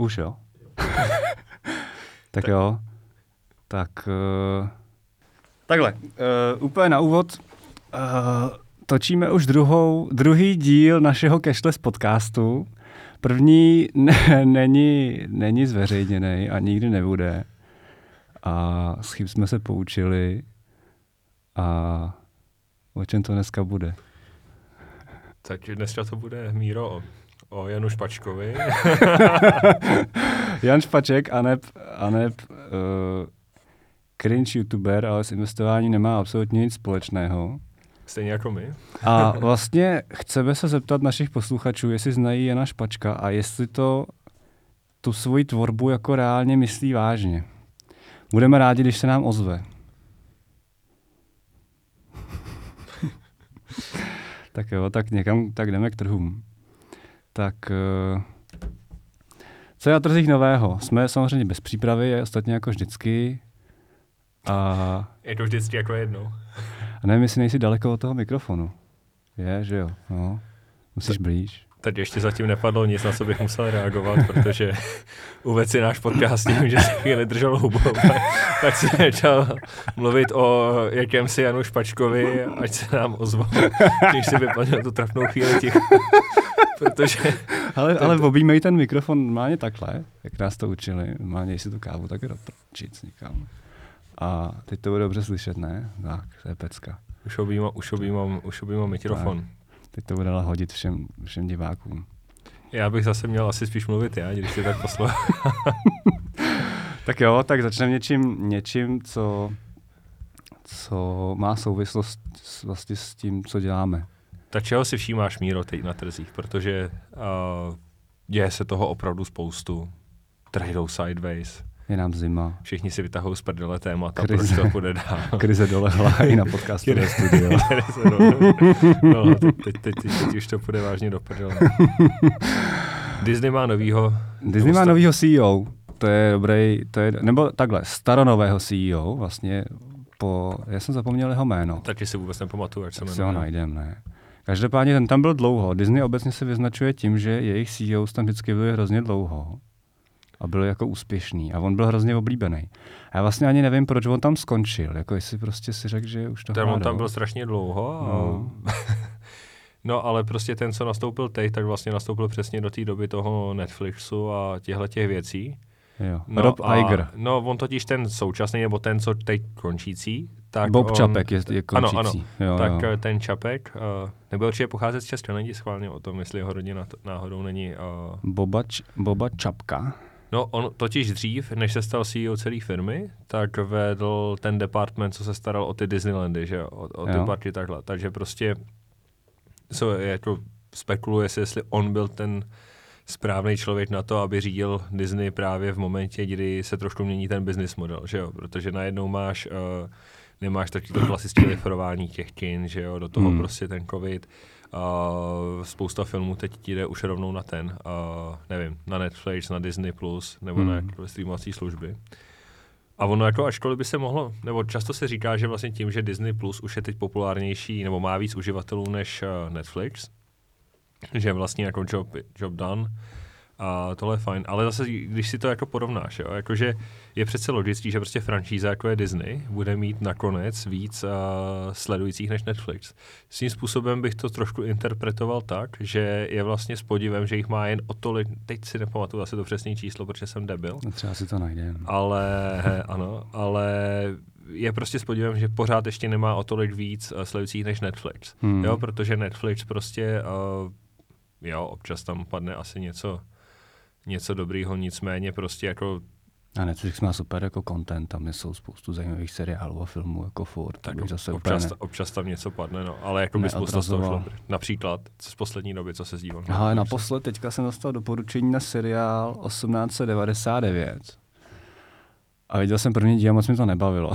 Už jo. tak jo. Tak uh, takhle, uh, úplně na úvod. Uh, točíme už druhou, druhý díl našeho Cashless podcastu. První ne, není, není zveřejněný a nikdy nebude. A s chyb jsme se poučili. A o čem to dneska bude? Tak dneska to bude Míro o Janu Špačkovi. Jan Špaček, Aneb, Aneb uh, cringe youtuber, ale s investování nemá absolutně nic společného. Stejně jako my. A vlastně chceme se zeptat našich posluchačů, jestli znají Jana Špačka a jestli to tu svoji tvorbu jako reálně myslí vážně. Budeme rádi, když se nám ozve. tak jo, tak někam, tak jdeme k trhům. Tak uh, co je na trzích nového? Jsme samozřejmě bez přípravy, ostatně jako vždycky. A... Je to vždycky jako jednou. A nevím, jestli nejsi daleko od toho mikrofonu. Je, že jo? No. Musíš blíž. Teď ještě zatím nepadlo nic, na co bych musel reagovat, protože uved si náš podcast tím, že si chvíli držel hubu, tak, tak si začal mluvit o jakémsi Janu Špačkovi, ať se nám ozval, když si vypadl tu trapnou chvíli těch. Protože... Ale, ale objímej ten mikrofon normálně takhle, jak nás to učili. Normálně, si tu kávu, tak doprčit někam. A teď to bude dobře slyšet, ne? Tak, to je pecka. Už objímám, už objímám, už objímám mikrofon. Tak. Teď to bude hodit všem, všem divákům. Já bych zase měl asi spíš mluvit já, když si tak poslouchám. tak jo, tak začneme něčím, něčím co, co má souvislost s, vlastně s tím, co děláme. Tak čeho si všímáš, Míro, teď na trzích? Protože uh, děje se toho opravdu spoustu. Trhy jdou sideways. Je nám zima. Všichni si vytahují z prdele témata, Krize. proč to půjde dál. Krize dolehla i na podcastu ve studio. no, teď, teď, teď, teď, už to půjde vážně do prdele. Disney má novýho... Disney má novýho CEO. To je dobrý, to je, nebo takhle, staronového CEO, vlastně po, já jsem zapomněl jeho jméno. Taky si vůbec nepamatuju, jak se jmenuje. si ho najdem, ne. Každopádně ten tam byl dlouho. Disney obecně se vyznačuje tím, že jejich CEO tam vždycky byli hrozně dlouho a byl jako úspěšný. A on byl hrozně oblíbený. A já vlastně ani nevím, proč on tam skončil. Jako jestli prostě si řekl, že už to Ten on tam byl strašně dlouho. A... No. no. ale prostě ten, co nastoupil teď, tak vlastně nastoupil přesně do té doby toho Netflixu a těchto těch věcí. Jo. No Rob a, Iger. No, on totiž ten současný, nebo ten, co teď končící, tak Bob on, Čapek je, je končící. Ano, ano. Jo, tak jo. Eh, ten Čapek, uh, nebo určitě pocházet z Česka, není schválně o tom, jestli jeho rodina náhodou není... Uh... Boba, Boba Čapka? No, on totiž dřív, než se stal CEO celé firmy, tak vedl ten department, co se staral o ty Disneylandy, že o, o ty parky takhle. Takže prostě co je, jako spekuluje se, jestli on byl ten správný člověk na to, aby řídil Disney právě v momentě, kdy se trošku mění ten business model, že jo? Protože najednou máš, uh, nemáš taky to klasické referování těch kin, že jo? Do toho hmm. prostě ten covid. Uh, spousta filmů teď ti jde už rovnou na ten, uh, nevím, na Netflix, na Disney+, Plus nebo hmm. na streamovací služby. A ono jako ačkoliv by se mohlo, nebo často se říká, že vlastně tím, že Disney Plus už je teď populárnější, nebo má víc uživatelů než uh, Netflix, že vlastně jako job, job done, a tohle je fajn, ale zase, když si to jako porovnáš, jo, jakože je přece logický, že prostě franšíza jako je Disney bude mít nakonec víc uh, sledujících než Netflix. S tím způsobem bych to trošku interpretoval tak, že je vlastně s podivem, že jich má jen o tolik, teď si nepamatuju asi to přesné číslo, protože jsem debil. No třeba si to najdem. Ale, ano, ale je prostě s podívem, že pořád ještě nemá o tolik víc uh, sledujících než Netflix. Hmm. Jo, protože Netflix prostě, uh, jo, občas tam padne asi něco něco dobrýho, nicméně prostě jako a Netflix má super jako content, tam jsou spoustu zajímavých seriálů a filmů jako furt. Tak zase občas, ne... občas tam něco padne, no, ale jako by spousta z toho šlo. Například z poslední doby, co se zdívám. Ale naposled teďka jsem dostal doporučení na seriál 1899. A viděl jsem první díl, moc mi to nebavilo.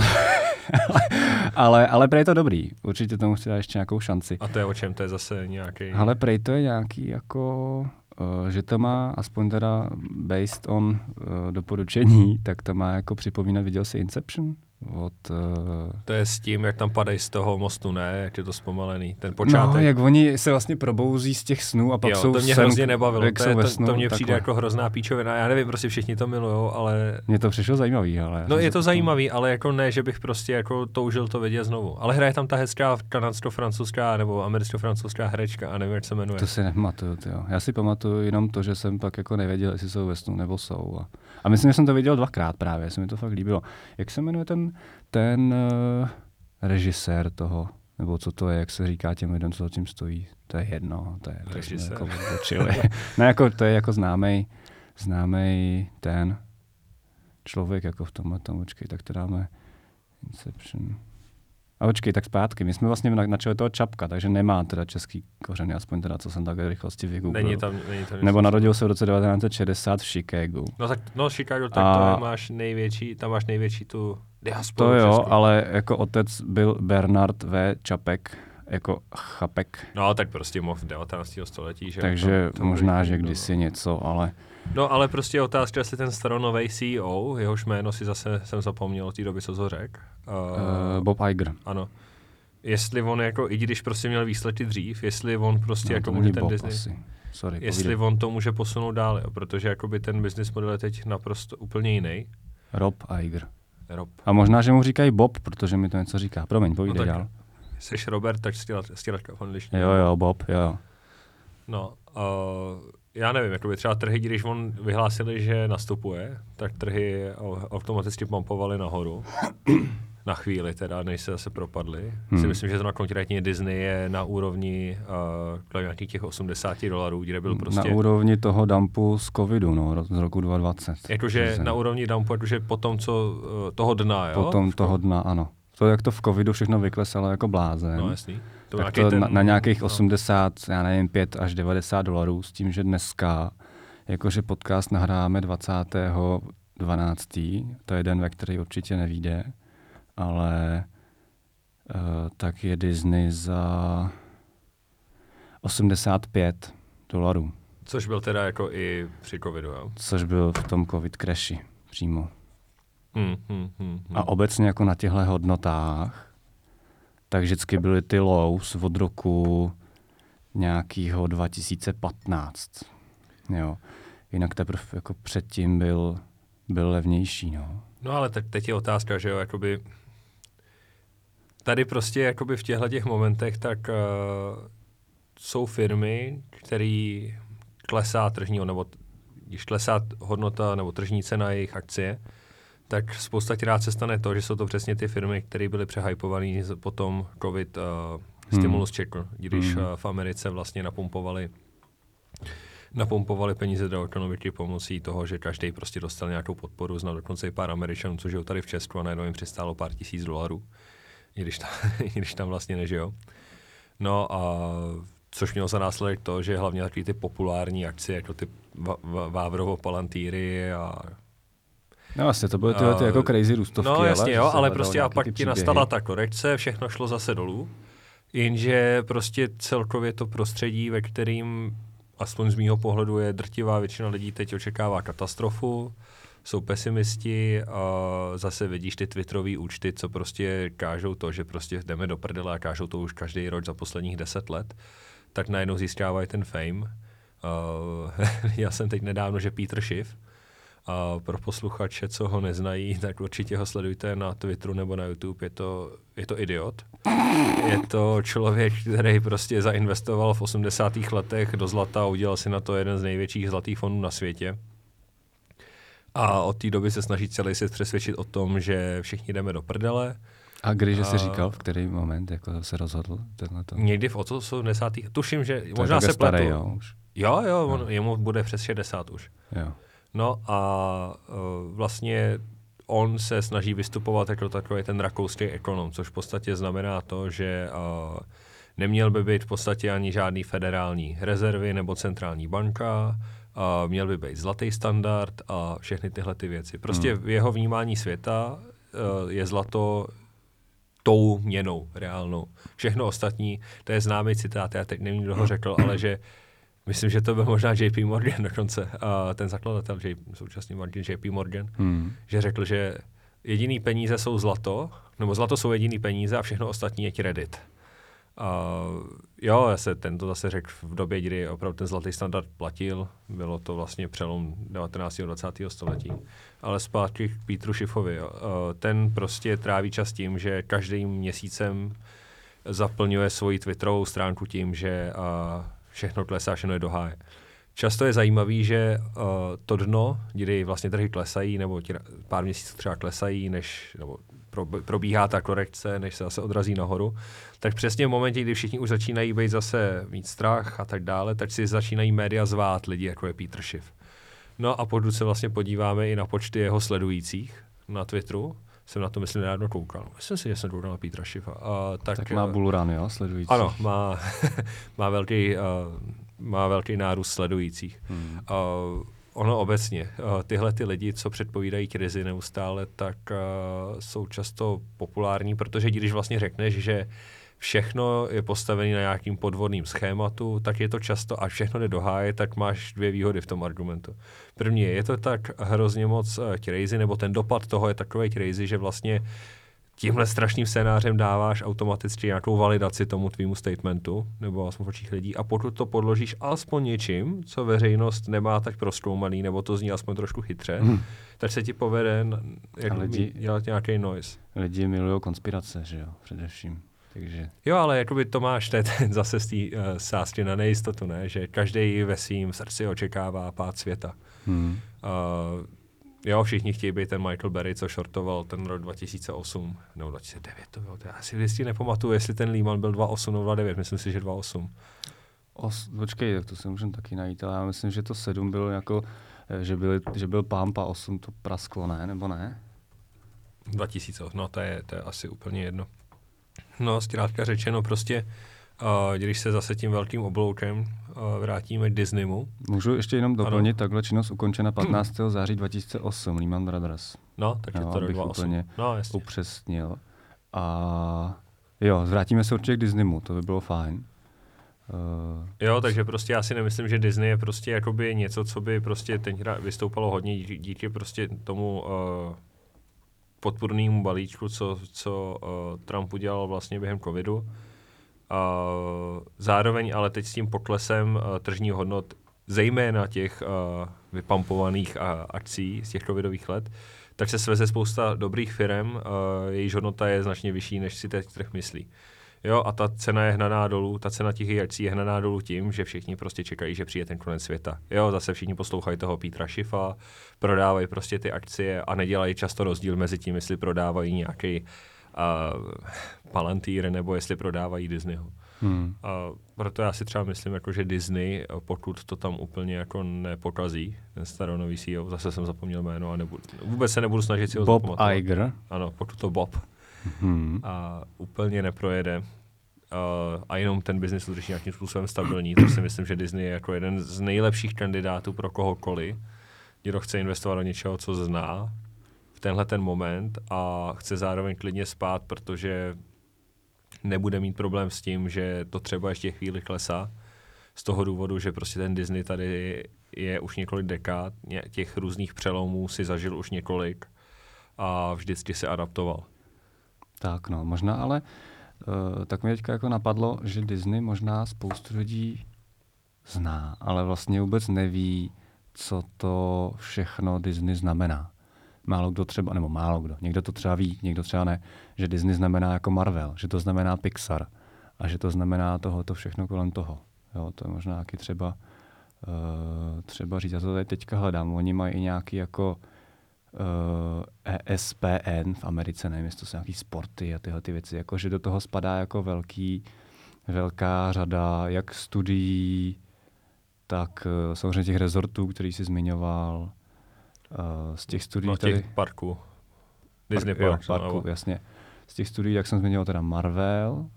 ale, ale prej to dobrý. Určitě tomu chci dát ještě nějakou šanci. A to je o čem? To je zase nějaký... Ale prej to je nějaký jako že to má, aspoň teda based on uh, doporučení, tak to má jako připomínat, viděl jsi Inception? Od uh... To je s tím, jak tam padají z toho mostu, ne? Jak je to zpomalený, ten počátek. No, jak oni se vlastně probouzí z těch snů a pak jo, jsou to mě sen, hrozně nebavilo. To, je, snu, to, mě přijde takhle. jako hrozná píčovina. Já nevím, prostě všichni to milujou, ale... Mně to přišlo zajímavý, ale... No je to zajímavý, ale jako ne, že bych prostě jako toužil to vidět znovu. Ale hraje tam ta hezká kanadsko-francouzská nebo americko-francouzská herečka a nevím, jak se jmenuje. To si nepamatuju, tyjo. Já si pamatuju jenom to, že jsem pak jako nevěděl, jestli jsou ve snu nebo jsou. A, a myslím, že jsem to viděl dvakrát právě, se mi to fakt líbilo. Jak se jmenuje ten, ten uh, režisér toho, nebo co to je, jak se říká těm lidem, co za tím stojí. To je jedno, to je, to Režisér. jako odbočili. ne, jako, to je jako známý, známý ten člověk jako v tomhle tom, počkej, tak to dáme Inception. A počkej, tak zpátky. My jsme vlastně na, na čele toho Čapka, takže nemá teda český kořeny, aspoň teda, co jsem tak v rychlosti vygooglil. Není tam, není tam Nebo narodil se v roce 1960 v Chicagu. No tak, no Chicago, tak A- to máš největší, tam máš největší tu diasporu To jo, českou. ale jako otec byl Bernard V. Čapek, jako chapek. No tak prostě moh 19. století, že jo, Takže to- to možná, že nebylo. kdysi něco, ale No ale prostě je otázka, jestli ten staronový CEO, jehož jméno si zase jsem zapomněl od té doby, co to řekl. uh, Bob Iger. Ano. Jestli on jako, i když prostě měl výsledky dřív, jestli on prostě No, jako může ten Bob Disney, asi. Sorry, jestli povídej. on to může posunout dál, jo, protože jakoby ten business model je teď naprosto úplně jiný. Rob Iger. Rob. A možná, že mu říkají Bob, protože mi to něco říká. Promiň, povídej tak- dál. Jsi Robert, tak stělačka v angličtině. Jo, jo, Bob, jo. No, uh, já nevím, jakoby třeba trhy, když on vyhlásili, že nastupuje, tak trhy au- automaticky pumpovaly nahoru. Na chvíli teda, než se zase propadly. Hmm. Si myslím, že zrovna konkrétně Disney je na úrovni uh, nějakých těch 80 dolarů, kde byl prostě... Na úrovni toho dumpu z covidu, no, z roku 2020. Jakože Že- na úrovni dumpu, jakože potom, co uh, toho dna, jo? Potom toho dna, ano. To, jak to v covidu všechno vyklesalo jako blázen. No jasný. To tak to ten- na, na nějakých no. 80, já nevím, 5 až 90 dolarů s tím, že dneska, jakože podcast nahráme 20. 12. To je den, ve který určitě nevíde, ale uh, tak je Disney za 85 dolarů, Což byl teda jako i při covidu, jo? což byl v tom covid crashi přímo. Hmm, hmm, hmm, hmm. A obecně jako na těchto hodnotách, tak vždycky byly ty lows od roku nějakého 2015. Jo. Jinak teprve jako předtím byl, byl levnější. No. No ale te- teď je otázka, že jo, jakoby tady prostě jakoby v těchto těch momentech tak uh, jsou firmy, které klesá tržní, nebo když klesá hodnota nebo tržní cena jejich akcie, tak spousta krát se stane to, že jsou to přesně ty firmy, které byly přehypované z- potom COVID uh, stimulus checker, když Hmm. uh, v Americe vlastně napumpovali napumpovali peníze do ekonomiky pomocí toho, že každý prostě dostal nějakou podporu, znal dokonce i pár Američanů, co žijou tady v Česku a najednou jim přistálo pár tisíc dolarů, i když tam, i když tam vlastně nežijou. No a což mělo za následek to, že hlavně takový ty populární akcie, jako ty Vávrovo Palantýry a no vlastně, to byly tyhle ty jako crazy růstovky. No jasně, ale, jo, ale prostě a pak ti nastala ta korekce, všechno šlo zase dolů, jenže prostě celkově to prostředí, ve kterým aspoň z mýho pohledu je drtivá většina lidí teď očekává katastrofu, jsou pesimisti a zase vidíš ty twitterové účty, co prostě kážou to, že prostě jdeme do prdele a kážou to už každý rok za posledních deset let, tak najednou získávají ten fame. Uh, já jsem teď nedávno, že Peter Schiff, a pro posluchače, co ho neznají, tak určitě ho sledujte na Twitteru nebo na YouTube. Je to, je to idiot. Je to člověk, který prostě zainvestoval v 80. letech do zlata a udělal si na to jeden z největších zlatých fondů na světě. A od té doby se snaží celý svět přesvědčit o tom, že všichni jdeme do prdele. A když jsi A- říkal, v který moment jako se rozhodl tenhle to? Někdy v 80. Tuším, že To možná se pletu. starý, jo, už. Jo, jo, on, jemu bude přes 60 už. Jo. No a uh, vlastně on se snaží vystupovat jako takový ten rakouský ekonom, což v podstatě znamená to, že uh, neměl by být v podstatě ani žádný federální rezervy nebo centrální banka, uh, měl by být zlatý standard a všechny tyhle ty věci. Prostě Hmm. v jeho vnímání světa uh, je zlato tou měnou reálnou. Všechno ostatní, to je známý citát, já teď nevím, kdo ho řekl, ale že myslím, že to byl možná JP Morgan dokonce, a ten zakladatel, J, současný Martin JP Morgan, Hmm. že řekl, že jediný peníze jsou zlato, nebo zlato jsou jediný peníze a všechno ostatní je Reddit. Uh, jo, já se tento zase řekl v době, kdy opravdu ten zlatý standard platil, bylo to vlastně přelom 19. a 20. století. Ale zpátky k Pítru Šifovi. Uh, ten prostě tráví čas tím, že každým měsícem zaplňuje svoji Twitterovou stránku tím, že uh, všechno klesá, všechno je do háje. Často je zajímavý, že uh, to dno, kdy vlastně trhy klesají, nebo tě, pár měsíců třeba klesají, než, nebo probíhá ta korekce, než se zase odrazí nahoru, tak přesně v momentě, kdy všichni už začínají být zase mít strach a tak dále, tak si začínají média zvát lidi, jako je Peter Schiff. No a pokud se vlastně podíváme i na počty jeho sledujících na Twitteru, jsem na to, myslím, nedávno koukal. Myslím si, že jsem koukal na Petra Schiffa. Uh, tak, tak má Bulurán, jo, sledující. Ano, má, má, velký, uh, má velký nárůst sledujících. Hmm. Uh, ono obecně, uh, tyhle ty lidi, co předpovídají krizi neustále, tak uh, jsou často populární, protože když vlastně řekneš, že všechno je postavené na nějakým podvodným schématu, tak je to často, a všechno jde do háje, tak máš dvě výhody v tom argumentu. První je, je to tak hrozně moc uh, crazy, nebo ten dopad toho je takový crazy, že vlastně tímhle strašným scénářem dáváš automaticky nějakou validaci tomu tvýmu statementu, nebo aspoň v očích lidí, a pokud to podložíš alespoň něčím, co veřejnost nemá tak proskoumaný, nebo to zní aspoň trošku chytře, hmm. tak se ti povede jak lidi, dělat nějaký noise. Lidi milují konspirace, že jo, především. Takže... Jo, ale jakoby to máš teď zase z té uh, sásky na nejistotu, ne? že každý ve svým srdci očekává pád světa. Hmm. Uh, Jo, všichni chtějí být ten Michael Berry, co shortoval ten rok 2008, nebo 2009 to bylo. Já si vždycky nepamatuju, jestli ten Lehman byl 2.8 nebo 2.9, myslím si, že 2.8. Os, počkej, tak to se můžeme taky najít, ale já myslím, že to 7 bylo jako, eh, že, byly, že byl pump a 8 to prasklo, ne? Nebo ne? 2008, no to je, to je asi úplně jedno. No, zkrátka řečeno, prostě uh, když se zase tím velkým obloukem vrátíme k Disneymu. Můžu ještě jenom doplnit, ano. takhle činnost ukončena 15. Hmm. září 2008, Lehman Brothers. No, takže no, to bych 2008. úplně no, upřesnil. A jo, vrátíme se určitě k Disneymu, to by bylo fajn. Uh, jo, takže prostě já si nemyslím, že Disney je prostě jakoby něco, co by prostě teď vystoupalo hodně díky, díky prostě tomu uh, podpůrnému balíčku, co, co uh, Trump udělal vlastně během covidu. Zároveň ale teď s tím poklesem uh, tržních hodnot, zejména těch uh, vypampovaných uh, akcí z těch covidových let, tak se sveze spousta dobrých firm, jejíž hodnota je značně vyšší, než si teď trh myslí. Jo, a ta cena je hnaná dolů, ta cena těch akcí je hnaná dolů tím, že všichni prostě čekají, že přijde ten konec světa. Jo, zase všichni poslouchají toho Petra Schifa, prodávají prostě ty akcie a nedělají často rozdíl mezi tím, jestli prodávají nějaký uh, Palantír nebo jestli prodávají Disneyho. Hmm. A proto já si třeba myslím, jako, že Disney, pokud to tam úplně jako nepokazí, ten staronový CEO, zase jsem zapomněl jméno a nebudu, vůbec se nebudu snažit si ho Bob zapamatovat. Iger. Ano, pokud to Bob hmm. a úplně neprojede uh, a jenom ten biznis udrží nějakým způsobem stabilní, tak si myslím, že Disney je jako jeden z nejlepších kandidátů pro kohokoliv, kdo chce investovat do něčeho, co zná v tenhle ten moment a chce zároveň klidně spát, protože nebude mít problém s tím, že to třeba ještě chvíli klesá. Z toho důvodu, že prostě ten Disney tady je už několik dekád, těch různých přelomů si zažil už několik a vždycky se adaptoval. Tak no, možná ale uh, tak mi teďka jako napadlo, že Disney možná spoustu lidí zná, ale vlastně vůbec neví, co to všechno Disney znamená. Málo kdo třeba, nebo málo kdo, někdo to třeba ví, někdo třeba ne, že Disney znamená jako Marvel, že to znamená Pixar a že to znamená tohoto všechno kolem toho. Jo, to je možná nějaký třeba, uh, třeba říct, já to tady teďka hledám, oni mají i nějaký jako uh, eh, ESPN v Americe, nevím, jestli to jsou nějaký sporty a tyhle ty věci, jako že do toho spadá jako velký, velká řada jak studií, tak uh, samozřejmě těch rezortů, který jsi zmiňoval, z těch studií no, těch tady... parků. Disney Park, jo, parku, nebo... jasně. Z těch studií, jak jsem zmiňoval, teda Marvel,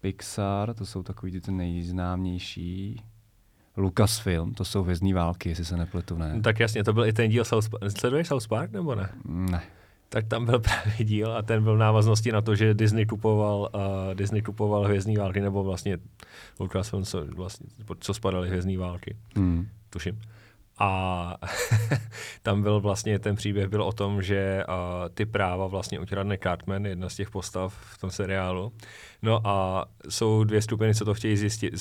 Pixar, to jsou takový ty nejznámější. Lucasfilm, to jsou hvězdní války, jestli se nepletu, ne? No, tak jasně, to byl i ten díl South Park. Sleduješ South Park, nebo ne? Ne. Tak tam byl právě díl a ten byl v návaznosti na to, že Disney kupoval, uh, Disney kupoval hvězdní války, nebo vlastně Lucasfilm, co, vlastně, co spadaly hvězdní války. Hmm. Tuším. A tam byl vlastně, ten příběh byl o tom, že uh, ty práva vlastně utíral Cartman, jedna z těch postav v tom seriálu. No a jsou dvě skupiny, co to chtějí zjistit,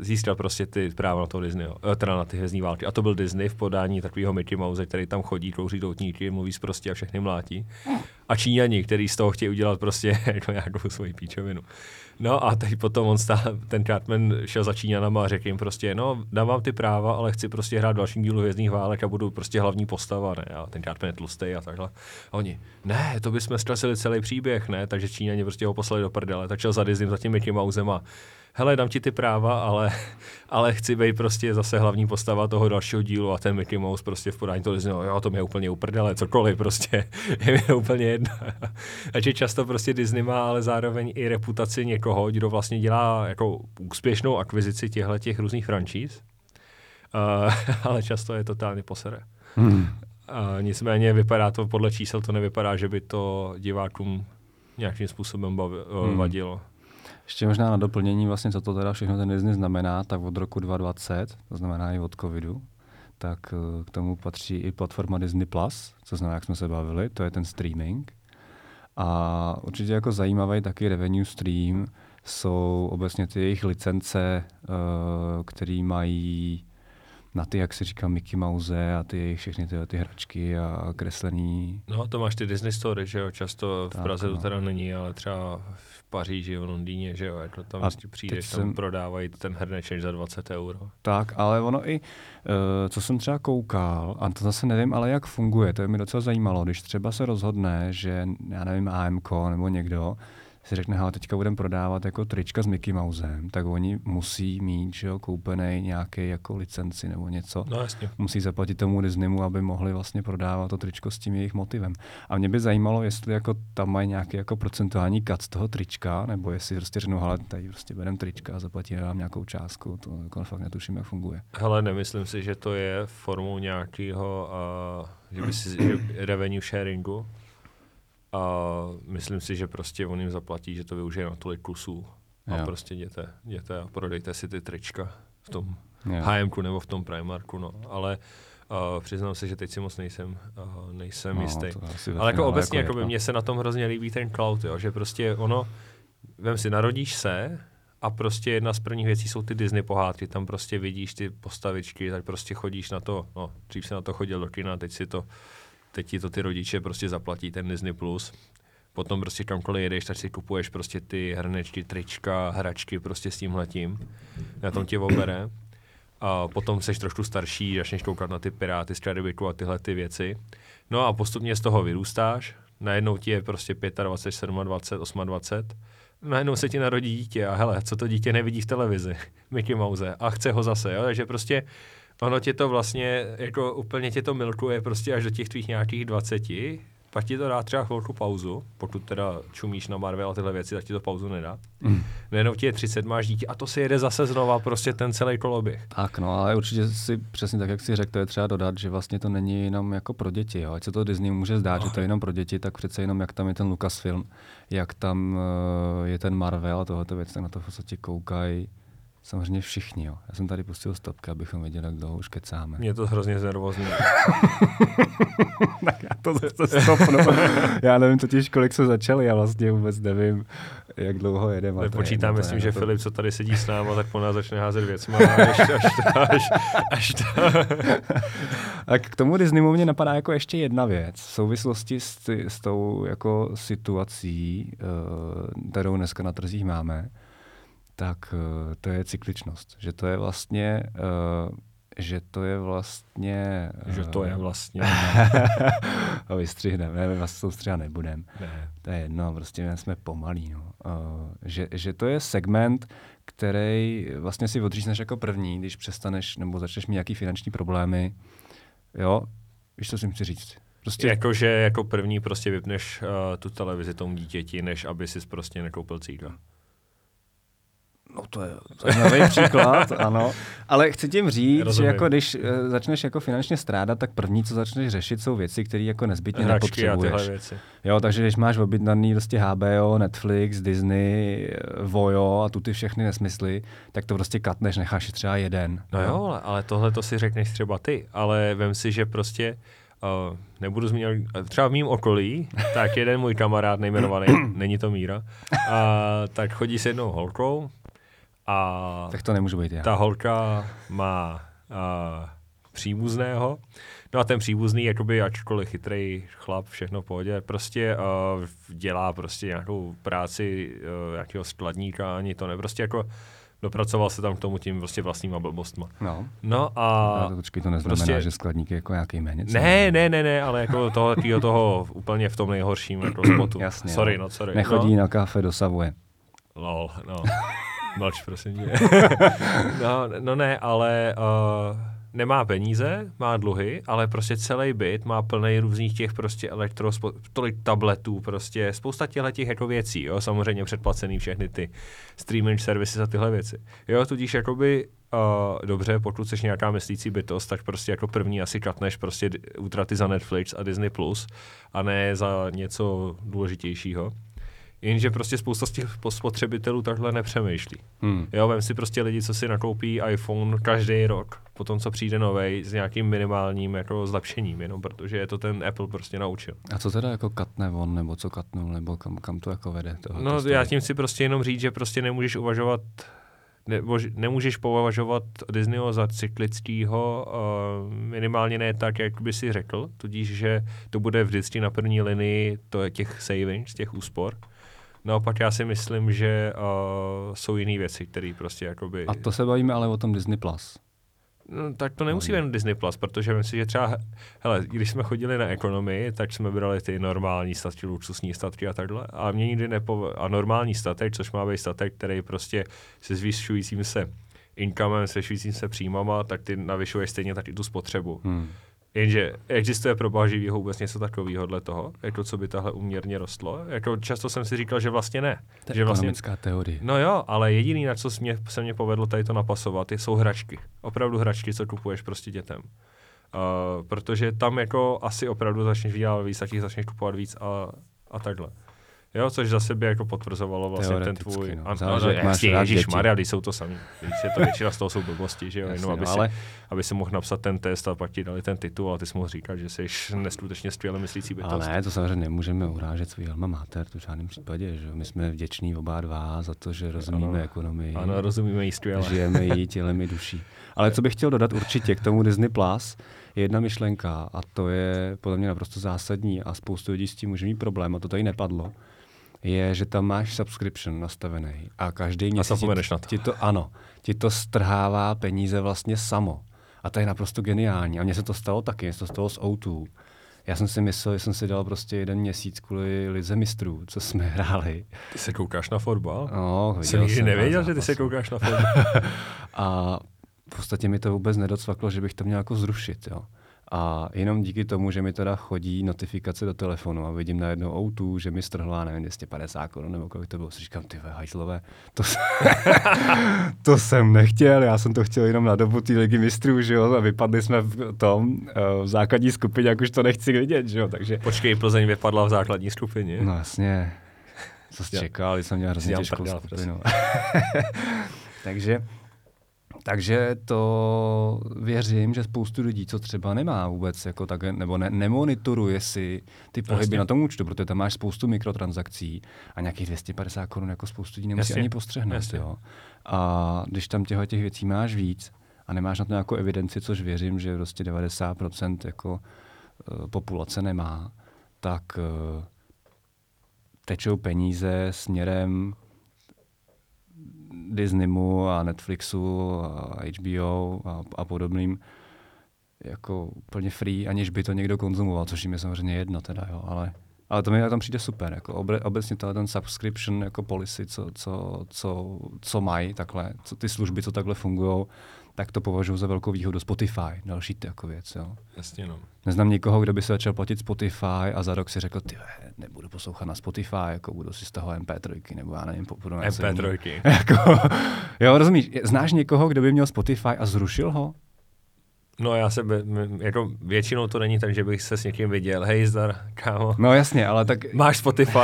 získat prostě ty práva na to Disney, eh, teda na ty hvězdní války. A to byl Disney v podání takového Mickey Mouse, který tam chodí, kouří doutníky, mluví prostě a všechny mlátí. A Číňani, který z toho chtějí udělat prostě jako nějakou svoji píčovinu. No a teď potom on stál, ten Cartman šel za Číňanama a řekl jim prostě, no dávám ty práva, ale chci prostě hrát další dílu Hvězdných válek a budu prostě hlavní postava, ne? A ten Cartman je tlustý a takhle. A oni, ne, to bychom ztratili celý příběh, ne? Takže Číňani prostě ho poslali do prdele, tak šel za Disney za tím Mickey Mousem a hele, dám ti ty práva, ale, ale chci být prostě zase hlavní postava toho dalšího dílu a ten Mickey Mouse prostě v podání toho Disney, no, jo, to mě úplně uprdele, cokoliv prostě, je mi úplně jedno. Takže často prostě Disney má ale zároveň i reputaci někoho, kdo vlastně dělá jako úspěšnou akvizici těchto těch různých franšíz, uh, ale často je totálně posere. Hmm. Uh, nicméně vypadá to, podle čísel to nevypadá, že by to divákům nějakým způsobem bavil, hmm. vadilo. Ještě možná na doplnění, vlastně, co to teda všechno ten Disney znamená, tak od roku 2020, to znamená i od covidu, tak eh, k tomu patří i platforma Disney+, Plus, co znamená, jak jsme se bavili, to je ten streaming. A určitě jako zajímavý taky revenue stream jsou obecně ty jejich licence, eh, které mají na ty, jak se říká, Mickey Mouse a ty všechny ty, ty hračky a kreslení. No to máš ty Disney Story, že jo, často v tak, Praze no. to teda není, ale třeba v Paříži, v Londýně, že jo, jako tam vlastně přijdeš, tam jsem... prodávají ten herneček za 20 euro. Tak, ale ono i, uh, co jsem třeba koukal, a to zase nevím, ale jak funguje, to je mi docela zajímalo, když třeba se rozhodne, že, já nevím, AMK nebo někdo, si řekne, hele, teďka budeme prodávat jako trička s Mickey Mousem, tak oni musí mít že jo, koupený nějaký jako licenci nebo něco. No, jasně. Musí zaplatit tomu Disneymu, aby mohli vlastně prodávat to tričko s tím jejich motivem. A mě by zajímalo, jestli jako tam mají nějaký jako procentuální kat z toho trička, nebo jestli prostě řeknou, hele, tady prostě bereme trička a zaplatíme vám nějakou částku. To jako fakt netuším, jak funguje. Hele, nemyslím si, že to je formou nějakého, uh, že by si, že revenue sharingu, a myslím si, že prostě on jim zaplatí, že to využije na tolik kusů. A jo. prostě jděte, jděte a prodejte si ty trička v tom H&M nebo v tom Primarku, no. Ale uh, přiznám se, že teď si moc nejsem, uh, nejsem no, jistý. Ale jako obecně, jako by mně se na tom hrozně líbí ten cloud, jo, že prostě ono, vem si, narodíš se a prostě jedna z prvních věcí jsou ty Disney pohádky, tam prostě vidíš ty postavičky, tak prostě chodíš na to, no, dřív se na to chodil do kina, teď si to teď ti to ty rodiče prostě zaplatí, ten Disney+. Plus. Potom prostě kamkoliv jedeš, tak si kupuješ prostě ty hrnečky, trička, hračky prostě s tímhletím. Na tom tě obere. A potom seš trošku starší, začneš koukat na ty Piráty z Karibiku a tyhle ty věci. No a postupně z toho vyrůstáš, najednou ti je prostě 25, 27, 28, najednou se ti narodí dítě a hele, co to dítě nevidí v televizi, Mickey Mouse a chce ho zase, jo? takže prostě ono tě to vlastně, jako úplně tě to milkuje prostě až do těch tvých nějakých 20, pak ti to dá třeba chvilku pauzu, pokud teda čumíš na Marvel a tyhle věci, tak ti to pauzu nedá. Mm. Nejenom ti je 30, máš dítě a to si jede zase znova prostě ten celý koloběh. Tak no, ale určitě si přesně tak, jak si řekl, to je třeba dodat, že vlastně to není jenom jako pro děti. Jo. Ať se to Disney může zdát, oh. že to je jenom pro děti, tak přece jenom jak tam je ten Lucasfilm, jak tam uh, je ten Marvel a tohoto věc, tak na to v podstatě koukají Samozřejmě všichni, jo. Já jsem tady pustil stopky, abychom věděli, jak dlouho už kecáme. Mě to hrozně znervozní. tak já to zase stopnu. já nevím totiž, kolik se začali, já vlastně vůbec nevím, jak dlouho jedeme. Počítám, myslím, že Filip, co tady sedí s náma, tak po nás začne házet věcma, až, až, až, až to. tak k tomu Disneymu mě napadá jako ještě jedna věc. V souvislosti s, s tou jako situací, uh, kterou dneska na trzích máme, tak uh, to je cykličnost. Že to je vlastně, uh, že to je vlastně... Uh, že to je vlastně... a vystřihneme, my vás soustřihat nebudem. Ne. To je jedno, prostě jsme pomalí. No. Uh, že, že to je segment, který vlastně si odřízneš jako první, když přestaneš nebo začneš mít nějaký finanční problémy. Jo, víš, co si chci říct? Prostě... Jako, že jako první prostě vypneš uh, tu televizi tomu dítěti, než aby si prostě nekoupil cíka. No to je zajímavý příklad, ano. Ale chci tím říct, Rozumím. že jako když uh, začneš jako finančně strádat, tak první, co začneš řešit, jsou věci, které jako nezbytně Hračky a nepotřebuješ. věci. Jo, takže když máš objednaný prostě HBO, Netflix, Disney, eh, Vojo a tu ty všechny nesmysly, tak to prostě katneš, necháš třeba jeden. No jo, ale, ale tohle to si řekneš třeba ty, ale vem si, že prostě uh, nebudu zmiňovat, třeba v mým okolí, tak jeden můj kamarád nejmenovaný, není to Míra, uh, tak chodí s jednou holkou a Tak to nemůžu být já. ta holka má uh, příbuzného, no a ten příbuzný, jakoby ačkoliv chytrý chlap, všechno v pohodě, prostě uh, dělá prostě nějakou práci uh, nějakého skladníka, ani to ne, prostě jako dopracoval se tam k tomu tím prostě vlastníma blbostma. No. No A a... to, počkej, to neznamená, prostě- že skladník je jako nějaký méně. Ne, ne, ne, ne, ale jako toho, týho toho úplně v tom nejhorším jako spotu. Jasně, sorry, no. no, sorry. Nechodí no. na kafe do Savuje. Lol, no. Mlč, prosím tě. no, no ne, ale uh, nemá peníze, má dluhy, ale prostě celý byt má plný různých těch prostě elektro, spo- tolik tabletů, prostě spousta těchto těch jako věcí, jo, samozřejmě předplacený všechny ty streaming servisy a tyhle věci. Jo, tudíž jakoby Uh, dobře, pokud jsi nějaká myslící bytost, tak prostě jako první asi katneš prostě útraty za Netflix a Disney+, Plus a ne za něco důležitějšího. Jenže prostě spousta z těch spotřebitelů takhle nepřemýšlí. Hmm. Jo, vem si prostě lidi, co si nakoupí iPhone každý rok, potom co přijde novej s nějakým minimálním jako zlepšením, jenom protože je to ten Apple prostě naučil. A co teda jako katne on, nebo co katnul, nebo kam, kam to jako vede? Tohle No já tím si prostě jenom říct, že prostě nemůžeš uvažovat nebo že nemůžeš považovat Disneyho za cyklického, uh, minimálně ne tak, jak by si řekl, tudíž, že to bude vždycky na první linii to je těch savings, těch úspor. Naopak já si myslím, že uh, jsou jiné věci, které prostě jakoby... A to se bavíme ale o tom Disney+. Plus. No, tak to nemusí být jen Disney+, Plus, protože myslím, že třeba, hele, když jsme chodili na ekonomii, tak jsme brali ty normální statky, luxusní statky a takhle. A mě nikdy nepo... A normální statek, což má být statek, který prostě se zvyšujícím se incomem, zvyšujícím se příjmama, tak ty navyšuješ stejně tak i tu spotřebu. Hmm. Jenže existuje pro baživýho vůbec něco takového dle toho, jako co by tahle uměrně rostlo. Jako často jsem si říkal, že vlastně ne. To je že vlastně, ekonomická teorie. No jo, ale jediný, na co se mě, se mě povedlo tady to napasovat, je, jsou hračky. Opravdu hračky, co kupuješ prostě dětem. Uh, protože tam jako asi opravdu začneš vydělávat víc, tak jich začneš kupovat víc a, a takhle. Jo, což zase by jako potvrzovalo vlastně ten tvůj... no. A, Záleží, no, máš jasně, Ježíš. Maria, jsou to sami. Když je to většina z toho jsou blbosti, že jo, Jasně, jenom aby, no, si, ale- aby si mohl napsat ten test a pak ti dali ten titul a ty jsi mohl říkat, že jsi neskutečně skvěle myslící bytost. Ale ne, to samozřejmě nemůžeme urážet svůj alma mater, to v žádném případě. Že? My jsme vděční oba dva za to, že rozumíme Ano. ekonomii. Ano, rozumíme jí skvěle. žijeme jí tělem i duší. Ale co bych chtěl dodat určitě k tomu Disney Plus, je jedna myšlenka a to je podle mě naprosto zásadní a spoustu lidí s tím může mít problém a to tady nepadlo, je, že tam máš subscription nastavený a každý měsíc zapomeneš ti, na to. ti to, ano, ti to strhává peníze vlastně samo. A to je naprosto geniální. A mně se to stalo taky, mně se to stalo s O2. Já jsem si myslel, že jsem si dal prostě jeden měsíc kvůli Lize mistrů, co jsme hráli. Ty se koukáš na fotbal? No, Jsem nikdy nevěděl, pár že ty se zápasů. koukáš na fotbal. A v podstatě mi to vůbec nedocvaklo, že bych to měl jako zrušit. Jo. A jenom díky tomu, že mi teda chodí notifikace do telefonu a vidím najednou O2, že mi strhla, nevím, 250 korun nebo kolik to bylo, si říkám, ty hajzlové, to, jsem- to jsem nechtěl, já jsem to chtěl jenom na dobu té ligy mistrů, že jo, a vypadli jsme v tom, eh, v základní skupině, jak už to nechci vidět, že jo, takže, Počkej, Plzeň vypadla v základní skupině. no jasně, co jsi čekal, jsem měl hrozně těžkou skupinu. takže, takže to věřím, že spoustu lidí, co třeba nemá vůbec, jako tak, nebo ne, nemonitoruje si ty pohyby Jasně. na tom účtu, protože tam máš spoustu mikrotransakcí a nějakých 250 korun jako spoustu lidí nemusí Jasně. ani postřehnout. Jasně. Jo. A když tam těchto těch věcí máš víc a nemáš na to nějakou evidenci, což věřím, že prostě 90% jako eh, populace nemá, tak eh, tečou peníze směrem Disneymu a Netflixu a HBO a, a podobným jako úplně free, aniž by to někdo konzumoval, což jim je samozřejmě jedno teda, jo, ale, Ale to mi tam přijde super, jako obe, obecně tohle ten subscription jako policy, co, co, co, co mají takhle, co ty služby, co takhle fungují, tak to považuji za velkou výhodu Spotify, další ty jako věc. Jo. Jasně no. Neznám nikoho, kdo by se začal platit Spotify a za rok si řekl, ty nebudu poslouchat na Spotify, jako budu si z toho MP3, nebo já nevím, budu na MP3. jako, jo, rozumíš, znáš někoho, kdo by měl Spotify a zrušil ho? No já se, jako většinou to není tak, že bych se s někým viděl, hej zdar, kámo. No jasně, ale tak... Máš Spotify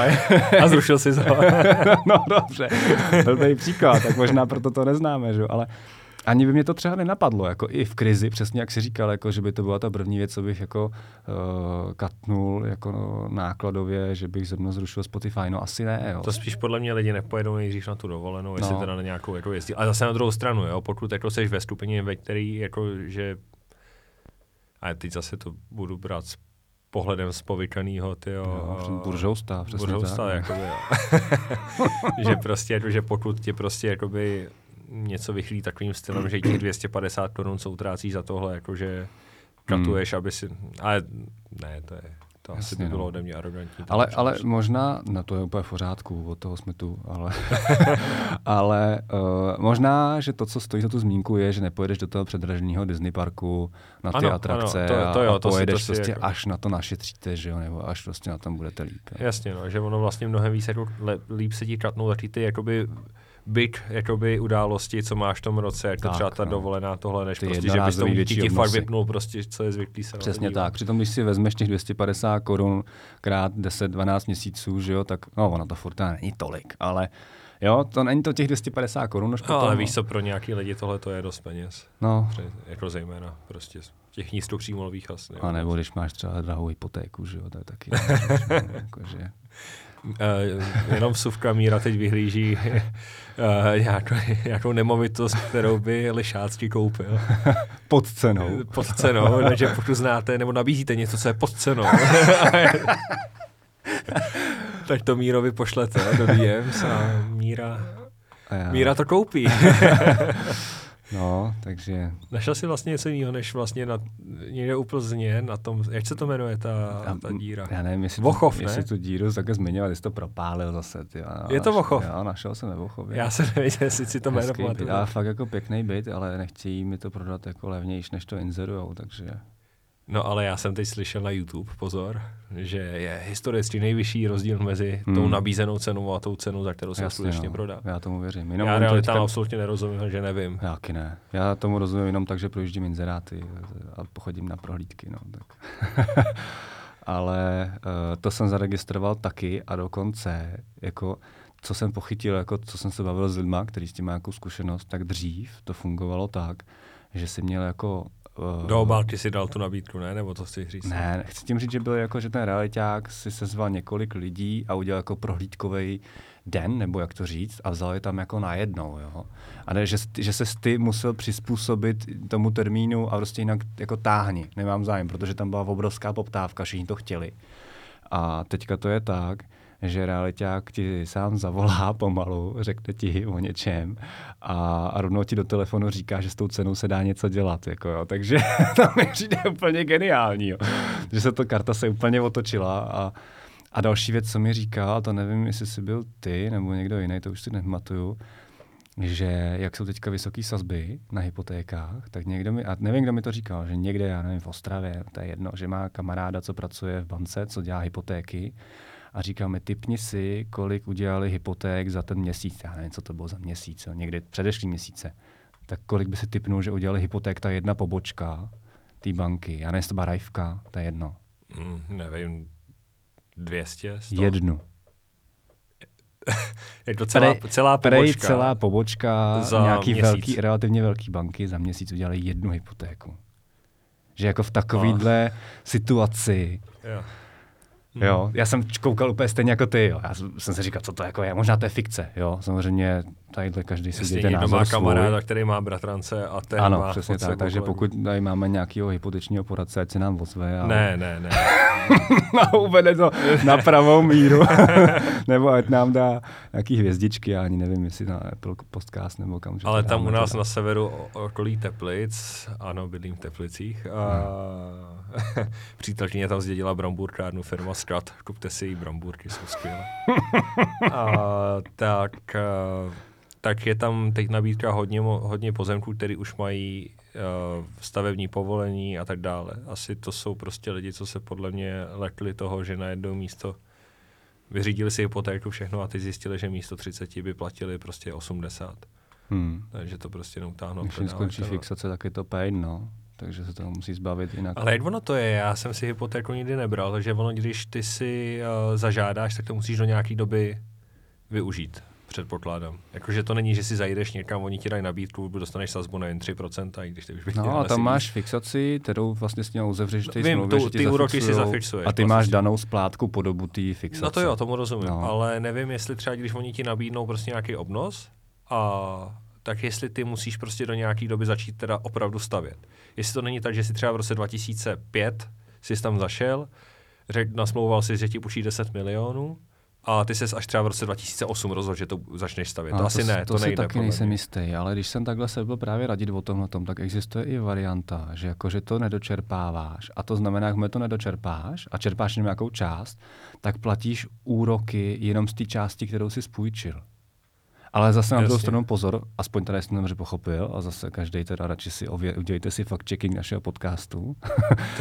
a zrušil jsi ho. no dobře, byl příklad, tak možná proto to neznáme, že? ale ani by mě to třeba nenapadlo, jako i v krizi, přesně jak si říkal, jako, že by to byla ta první věc, co bych jako uh, katnul jako no, nákladově, že bych zrovna zrušil Spotify, no asi ne. Jo. To spíš podle mě lidi nepojedou nejdřív na tu dovolenou, jestli no. teda na nějakou jako jezdí. A zase na druhou stranu, jo, pokud jako seš ve stupeni, ve který jako, že a teď zase to budu brát s pohledem z povykaného, ty jo. Buržousta, přesně buržousta, tak. Jakoby, jo. že prostě, jako, že pokud ti prostě jakoby něco vychlí takovým stylem, že těch 250 korun, co utrácíš za tohle, jakože katuješ, hmm. aby si... Ale ne, to je... To Jasně, asi by bylo no. ode mě arrogantní. Ale, ale možná, no to je úplně v pořádku, od toho jsme tu, ale, ale uh, možná, že to, co stojí za tu zmínku, je, že nepojedeš do toho předraženého Disney parku na ty ano, atrakce ano, to, to, jo, a, a pojedeš to si, to prostě jako... až na to našetříte, že jo, nebo až prostě na tom budete líp. Jo. Jasně, no, že ono vlastně mnohem víc jako líp se ti katnou taky ty jakoby big jakoby, události, co máš v tom roce, jako tak, třeba ta no. dovolená tohle, než Ty prostě, že bys to ti fakt vypnul prostě, co je zvyklý se Přesně tak. Přitom, když si vezmeš těch 250 korun krát 10-12 měsíců, že jo, tak no, ono to furt není tolik, ale Jo, to není to těch 250 korun. No, ale víš co, pro nějaký lidi tohle to je dost peněz. No. Jako zejména prostě těch nízkopříjmových asi. A nebo když máš třeba drahou hypotéku, že jo, to je taky. jako, že... Uh, jenom vsuvka Míra teď vyhlíží uh, nějakou, nějakou nemovitost, kterou by Lišácky koupil. pod cenou. Pod cenou, takže pokud znáte nebo nabízíte něco, co je pod cenou. tak to Mírovi pošlete do DMs a Míra, a Míra to koupí. No, takže... Našel jsi vlastně něco jiného, než vlastně na, někde u Plzně, na tom, jak se to jmenuje, ta, ta díra? Já nevím, jestli, Vochov, tu, jestli tu díru také zmiňoval, jestli to propálil zase. Ty, je to Vochov? Jo, našel jsem ve Vochově. Já jsem nevěděl, jestli si to jméno pamatuju. Já fakt jako pěkný byt, ale nechtějí mi to prodat jako levnější, než to inzerujou, takže... No ale já jsem teď slyšel na YouTube, pozor, že je historicky nejvyšší rozdíl mezi hmm. tou nabízenou cenou a tou cenou, za kterou se Jasně, skutečně no. prodá. Já tomu věřím. Jenom já realitám teďka... absolutně nerozumím, že nevím. Já taky ne. Já tomu rozumím jenom tak, že projíždím inzeráty a pochodím na prohlídky. No, tak. ale uh, to jsem zaregistroval taky a dokonce jako co jsem pochytil, jako co jsem se bavil s lidma, který s tím má nějakou zkušenost, tak dřív to fungovalo tak, že si měl jako Do obálky si dal tu nabídku, ne? Nebo to chci říct? Ne, chci tím říct, že byl jako, že ten realiták si sezval několik lidí a udělal jako prohlídkový den, nebo jak to říct, a vzal je tam jako najednou, jo. A ne, že, že se ty musel přizpůsobit tomu termínu a prostě jinak jako táhni, nemám zájem, protože tam byla obrovská poptávka, všichni to chtěli. A teďka to je tak, že realiták ti sám zavolá pomalu, řekne ti o něčem a, a rovnou ti do telefonu říká, že s tou cenou se dá něco dělat. Jako jo. Takže to mi přijde úplně geniální, jo. že se to karta se úplně otočila a, a další věc, co mi říkal, to nevím, jestli jsi byl ty nebo někdo jiný, to už si nepamatuju, že jak jsou teďka vysoké sazby na hypotékách, tak někdo mi, a nevím, kdo mi to říkal, že někde, já nevím, v Ostravě, to je jedno, že má kamaráda, co pracuje v bance, co dělá hypotéky a říkáme, typni si, kolik udělali hypoték za ten měsíc. Já nevím, co to bylo za měsíc, někdy předešlý měsíce. Tak kolik by si typnul, že udělali hypoték ta jedna pobočka té banky. Já nevím, jestli to byla Rajvka, to je jedno. Mm, nevím, 200, 100? Jednu. Je to celá, prej, celá pobočka. Prej celá pobočka za nějaký měsíc. velký, relativně velký banky za měsíc udělali jednu hypotéku. Že jako v takovýhle oh. situaci jo. Mm. Jo, já jsem koukal úplně stejně jako ty, jo. Já jsem si říkal, co to jako je, možná to je fikce, jo. Samozřejmě tadyhle každý si děje názor má kamaráda, který má bratrance a ten ano, má přesně tak, takže pokud tady máme nějakého hypotečního poradce, ať se nám ozve. A... Ne, ne, ne. no, uvede to na pravou míru. nebo ať nám dá nějaký hvězdičky, já ani nevím, jestli na Apple Podcast nebo kam. Ale tam u nás na severu okolí Teplic, ano, bydlím v Teplicích, a... přítelkyně tam zdědila brambůrkárnu firma Strat, kupte si jí brambůrky, jsou skvělé. a, tak, uh, tak je tam teď nabídka hodně, hodně pozemků, který už mají uh, stavební povolení a tak dále. Asi to jsou prostě lidi, co se podle mě lekli toho, že na jedno místo vyřídili si hypotéku všechno a teď zjistili, že místo 30 by platili prostě 80. Hmm. Takže to prostě neutáhnou. Když skončí fixace, tak je to pain, no. Takže se toho musí zbavit jinak. Ale jak ono to je, já jsem si hypotéku nikdy nebral, takže ono, když ty si uh, zažádáš, tak to musíš do nějaké doby využít předpokládám. Jakože to není, že si zajdeš někam, oni ti dají nabídku, dostaneš sazbu na jen 3%, i když ty už bych No a tam máš fixaci, kterou vlastně s ním uzavřeš ty Vím, smlouvě, tu, ty úroky si zafixuješ. A ty máš vlastně. danou splátku po dobu té fixace. No to jo, tomu rozumím, no. ale nevím, jestli třeba, když oni ti nabídnou prostě nějaký obnos, a tak jestli ty musíš prostě do nějaké doby začít teda opravdu stavět. Jestli to není tak, že si třeba v roce 2005 jsi tam zašel, řek, nasmlouval si, že ti půjčí 10 milionů, a ty ses až třeba v roce 2008 rozhodl, že to začneš stavět. To, to asi ne, to, to nejde. To taky nejsem jistý, ale když jsem takhle se byl právě radit o tomhle tom, tak existuje i varianta, že jakože to nedočerpáváš a to znamená, že to nedočerpáš a čerpáš jenom nějakou část, tak platíš úroky jenom z té části, kterou si spůjčil. Ale zase na druhou stranu pozor, aspoň tady jsem dobře pochopil, a zase každý teda radši si ově, udělejte si fact-checking našeho podcastu.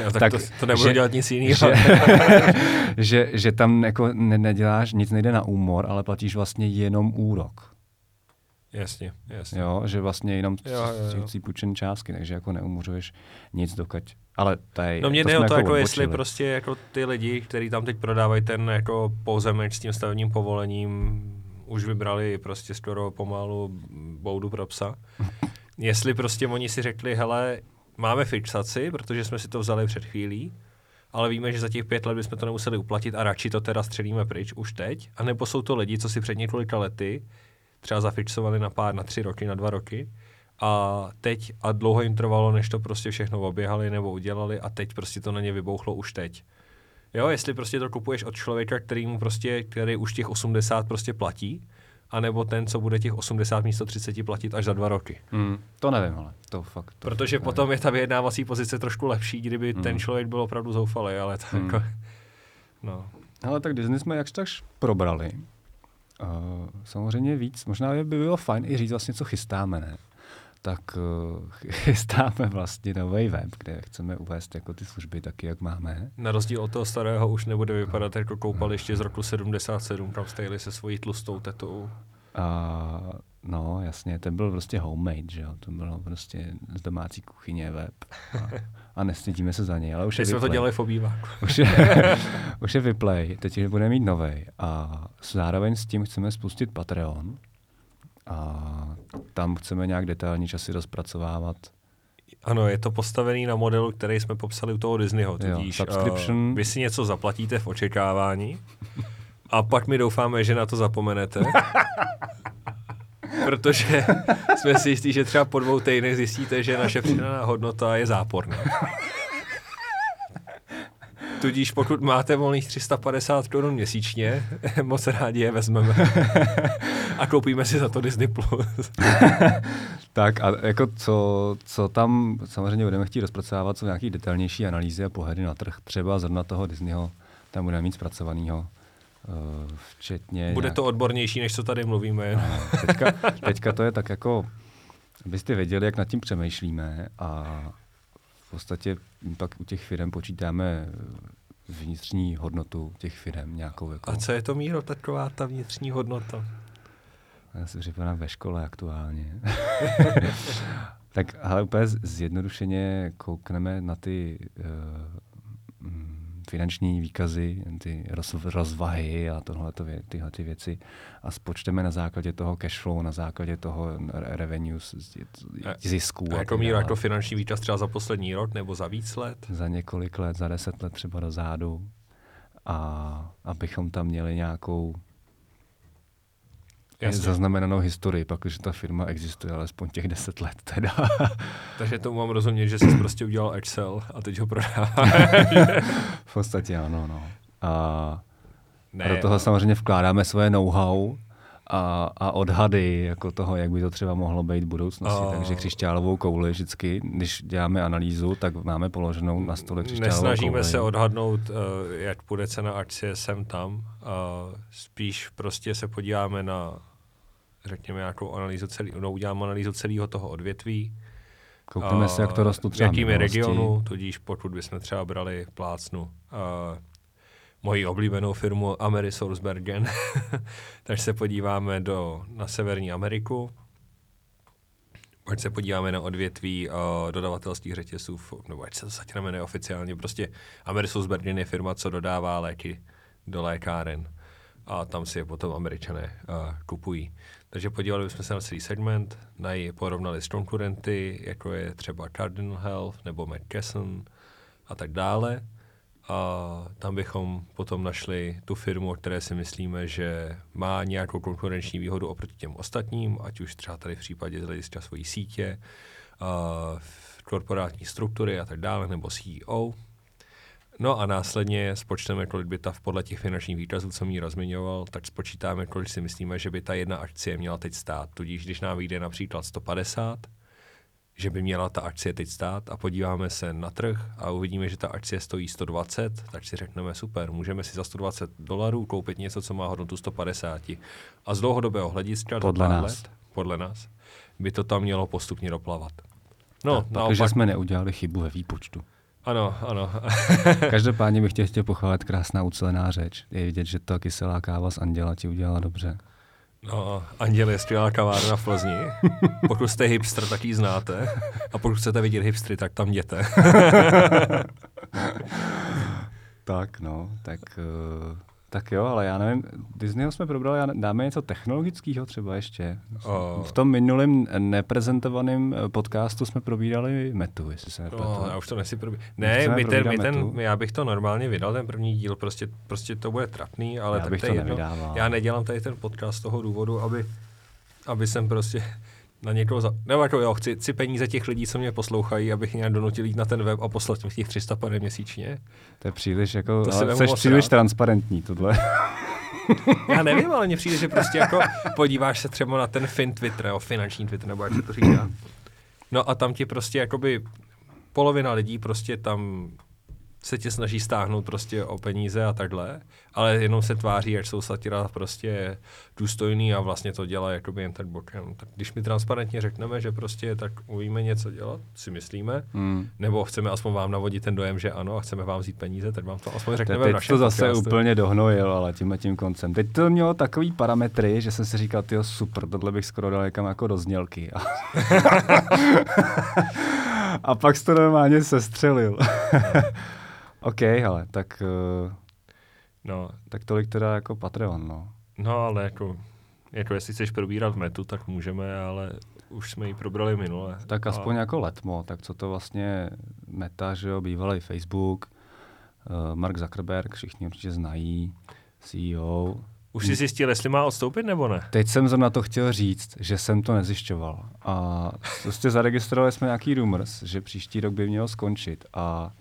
Jo, tak, tak to, to nebudu že, dělat nic jiného. Že, že, že, tam jako ne, neděláš, nic nejde na úmor, ale platíš vlastně jenom úrok. Jasně, jasně. Jo, že vlastně jenom si půjčené částky, takže jako neumořuješ nic dokud. Ale tady, no mě jde o to, jako, jako jestli prostě jako ty lidi, kteří tam teď prodávají ten jako pozemek s tím stavebním povolením, už vybrali prostě skoro pomalu boudu pro psa. Jestli prostě oni si řekli, hele, máme fixaci, protože jsme si to vzali před chvílí, ale víme, že za těch pět let bychom to nemuseli uplatit a radši to teda střelíme pryč už teď. A nebo jsou to lidi, co si před několika lety třeba zafixovali na pár, na tři roky, na dva roky a teď a dlouho jim trvalo, než to prostě všechno oběhali nebo udělali a teď prostě to na ně vybouchlo už teď. Jo, jestli prostě to kupuješ od člověka, který mu prostě, který už těch 80 prostě platí, anebo ten, co bude těch 80 místo 30 platit až za dva roky. Hmm, to nevím, ale to fakt. To Protože nevím. potom je ta vyjednávací pozice trošku lepší, kdyby hmm. ten člověk byl opravdu zoufalý, ale tak hmm. jako, no. Ale tak Disney jsme jakž takž probrali. Uh, samozřejmě víc, možná by bylo fajn i říct vlastně, co chystáme, ne? Tak uh, chystáme vlastně nový web, kde chceme uvést jako ty služby taky, jak máme. Na rozdíl od toho starého už nebude vypadat jako koupaliště z roku 77, tam stajili se svojí tlustou tetou. A, no, jasně, ten byl prostě homemade, že jo, to bylo prostě z domácí kuchyně web. A, a nestydíme se za něj, ale už je jsme to dělali v obýváku. Už je, už je vyplay, teď bude mít nový a zároveň s tím chceme spustit Patreon, a tam chceme nějak detailní časy rozpracovávat. Ano, je to postavený na modelu, který jsme popsali u toho Disneyho. Tudíž, jo, subscription. Uh, vy si něco zaplatíte v očekávání a pak mi doufáme, že na to zapomenete. protože jsme si jistí, že třeba po dvou týdnech zjistíte, že naše přidaná hodnota je záporná. Tudíž pokud máte volných 350 korun měsíčně, moc rádi je vezmeme. a koupíme si za to Disney+. Plus. tak a jako co, co tam samozřejmě budeme chtít rozpracovávat, jsou nějaké detailnější analýzy a pohledy na trh. Třeba zrovna toho Disneyho tam budeme mít zpracovaného. Uh, včetně Bude nějak... to odbornější, než co tady mluvíme. No, teďka, teďka to je tak jako, abyste věděli, jak nad tím přemýšlíme a v podstatě pak u těch firm počítáme vnitřní hodnotu těch firm nějakou. Jako... A co je to míro taková ta vnitřní hodnota? Já si připadám ve škole aktuálně. tak ale úplně zjednodušeně koukneme na ty uh, finanční výkazy, ty roz, rozvahy a tohle tyhle ty věci a spočteme na základě toho cash flow, na základě toho revenue, zisků. A jako míra jako finanční výkaz třeba za poslední rok nebo za víc let? Za několik let, za deset let třeba dozadu. A abychom tam měli nějakou Jasně. zaznamenanou historii, pak, že ta firma existuje alespoň těch deset let teda. Takže tomu mám rozumět, že jsi prostě udělal Excel a teď ho prodáváš. v podstatě ano, no. A ne, do toho no. samozřejmě vkládáme svoje know-how a, a odhady jako toho, jak by to třeba mohlo být v budoucnosti. A... Takže křišťálovou kouli vždycky, když děláme analýzu, tak máme položenou na stole křišťálovou Nesnažíme kouli. se odhadnout, uh, jak půjde cena akcie sem tam. Uh, spíš prostě se podíváme na řekněme, nějakou analýzu celý, no, udělám analýzu celého toho odvětví. Koukneme uh, se, jak to rostlo třeba v jakým regionu, tudíž pokud bychom třeba brali plácnu uh, moji oblíbenou firmu Amerisourcebergen, takže se podíváme do, na Severní Ameriku, ať se podíváme na odvětví uh, dodavatelských řetězů, nebo ať se to zatím neoficiálně, prostě Amerisourcebergen je firma, co dodává léky do lékáren. A tam si je potom američané uh, kupují. Takže podívali jsme se na celý segment, na porovnali s konkurenty, jako je třeba Cardinal Health nebo McKesson a tak dále. A tam bychom potom našli tu firmu, o které si myslíme, že má nějakou konkurenční výhodu oproti těm ostatním, ať už třeba tady v případě z hlediska svojí sítě, korporátní struktury a tak dále, nebo CEO. No a následně spočteme, kolik by ta podle těch finančních výkazů, co mi rozmiňoval, tak spočítáme, kolik si myslíme, že by ta jedna akcie měla teď stát. Tudíž, když nám vyjde například 150, že by měla ta akcie teď stát a podíváme se na trh a uvidíme, že ta akcie stojí 120, tak si řekneme super, můžeme si za 120 dolarů koupit něco, co má hodnotu 150. A z dlouhodobého hlediska, podle nás. Let, podle nás, by to tam mělo postupně doplavat. No, tak, naopak... jsme neudělali chybu ve výpočtu. Ano, ano. Každopádně bych tě chtěl pochválit krásná ucelená řeč. Je vidět, že ta kyselá káva z Anděla ti udělala dobře. No, Anděl je skvělá kavárna v Plzni. Pokud jste hipster, tak ji znáte. A pokud chcete vidět hipstry, tak tam jděte. tak, no, tak uh, tak jo, ale já nevím, Disneyho jsme probrali, dáme něco technologického třeba ještě. Oh. V tom minulém neprezentovaném eh, podcastu jsme probírali metu, jestli se nepletu. Oh, já už to nesi probí... Ne, my ten, my ten, já bych to normálně vydal, ten první díl, prostě, prostě to bude trapný, ale já bych to, to jedno. Já nedělám tady ten podcast z toho důvodu, aby, aby jsem prostě na někoho za... Nebo jako jo, chci, chci peníze těch lidí, co mě poslouchají, abych nějak donutil jít na ten web a poslat mi těch 300 pade měsíčně. To je příliš jako, to ale jsi příliš rád. transparentní tohle. Já nevím, ale mně přijde, že prostě jako podíváš se třeba na ten fin Twitter, jo, finanční Twitter, nebo jak se to říká. No a tam ti prostě jakoby polovina lidí prostě tam se tě snaží stáhnout prostě o peníze a takhle, ale jenom se tváří, až jsou satira prostě důstojný a vlastně to dělá jakoby jen tak bokem. Tak když mi transparentně řekneme, že prostě tak umíme něco dělat, si myslíme, hmm. nebo chceme aspoň vám navodit ten dojem, že ano a chceme vám vzít peníze, tak vám to aspoň řekneme Teď v to zase podcastu. úplně dohnojil, ale tím tím koncem. Teď to mělo takový parametry, že jsem si říkal, ty super, tohle bych skoro dal někam jako do znělky. a pak jsi to normálně sestřelil. OK, ale tak, uh, no. tak tolik teda jako Patreon, no. No, ale jako, jako jestli chceš probírat metu, tak můžeme, ale už jsme ji probrali minule. Tak aspoň a... jako letmo, tak co to vlastně meta, že jo, bývalý Facebook, uh, Mark Zuckerberg, všichni určitě znají, CEO. Už jsi zjistil, jestli má odstoupit nebo ne? Teď jsem na to chtěl říct, že jsem to nezjišťoval. A prostě zaregistrovali jsme nějaký rumors, že příští rok by měl skončit a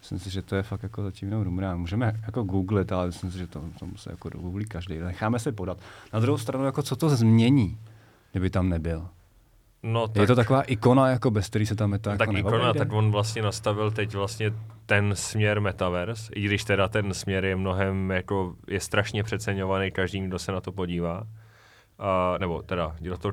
Myslím si, že to je fakt jako zatím jenom rumra. Můžeme jako googlit, ale myslím si, že to, to musí jako googlí každý. Necháme se podat. Na druhou stranu, jako co to změní, kdyby tam nebyl? No, tak, je to taková ikona, jako bez který se tam meta tak jako ikona, tak on vlastně nastavil teď vlastně ten směr metaverse, i když teda ten směr je mnohem, jako je strašně přeceňovaný každým, kdo se na to podívá. Uh, nebo teda, kdo to,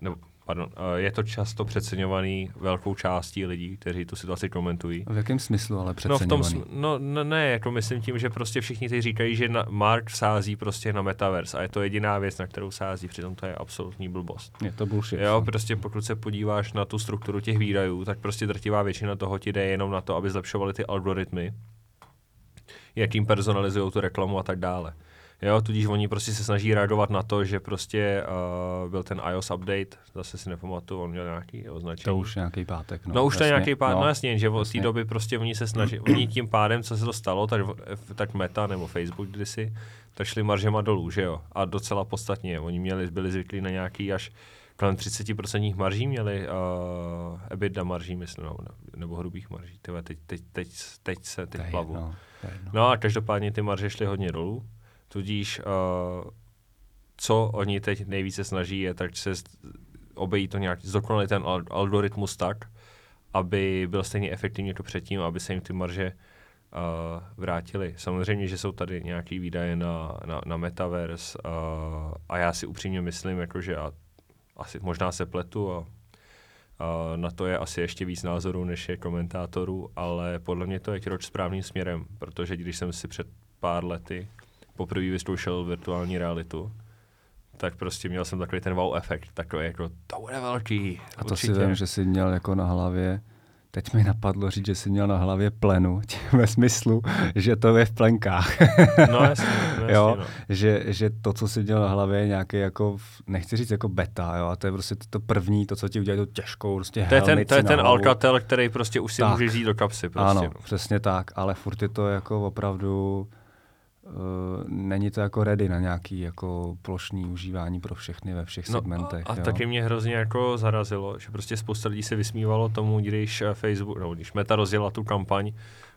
nebo pardon, eh, je to často přeceňovaný velkou částí lidí, kteří tu situaci komentují. V jakém smyslu ale přeceňovaný? No, v tom, no, no ne, jako myslím tím, že prostě všichni teď říkají, že na, Mark sází prostě na metaverse a je to jediná věc, na kterou sází, přitom to je absolutní blbost. Je to bullshit. Jo, prostě pokud se podíváš na tu strukturu těch výdajů, tak prostě drtivá většina toho ti jde jenom na to, aby zlepšovali ty algoritmy, jakým personalizují tu reklamu a tak dále. Jo, tudíž oni prostě se snaží reagovat na to, že prostě uh, byl ten iOS update, zase si nepamatuju, on měl nějaký označení. To už nějaký pátek. No, no už to je nějaký pátek, no, no jasně, že od té doby prostě oni se snaží, oni tím pádem, co se to stalo, tak, tak Meta nebo Facebook kdysi, tak šli maržema dolů, že jo, a docela podstatně. Oni měli, byli zvyklí na nějaký až kolem 30% marží měli uh, EBITDA marží, myslím, nebo, nebo hrubých marží. Tyhle, teď, teď, teď, teď se teď plavu. No, no a každopádně ty marže šly hodně dolů. Tudíž uh, co oni teď nejvíce snaží, je tak se obejít to nějak, zdokonalit ten algoritmus tak, aby byl stejně efektivní jako předtím, aby se jim ty marže uh, vrátily. Samozřejmě, že jsou tady nějaké výdaje na, na, na metaverse uh, a já si upřímně myslím, jako, že a, asi možná se pletu a, a na to je asi ještě víc názorů, než je komentátorů, ale podle mě to je kroč správným směrem, protože když jsem si před pár lety poprvé vyzkoušel virtuální realitu, tak prostě měl jsem takový ten wow efekt, takový jako, to bude velký. A to určitě. si vím, že jsi měl jako na hlavě, teď mi napadlo říct, že jsi měl na hlavě plenu, ve smyslu, že to je v plenkách. no jasně, no, jasně jo, no. Že, že to, co jsi měl na hlavě, je nějaký jako, nechci říct jako beta, jo, a to je prostě to první, to, co ti udělá tu těžkou prostě To je ten, to je ten Alcatel, který prostě už si tak. můžeš jít do kapsy. Prostě. Ano, no. přesně tak, ale furt je to jako opravdu není to jako ready na nějaký jako plošný užívání pro všechny ve všech no, segmentech. A, a taky mě hrozně jako zarazilo, že prostě spousta lidí se vysmívalo tomu, když eh, Facebook, no, když Meta rozjela tu kampaň,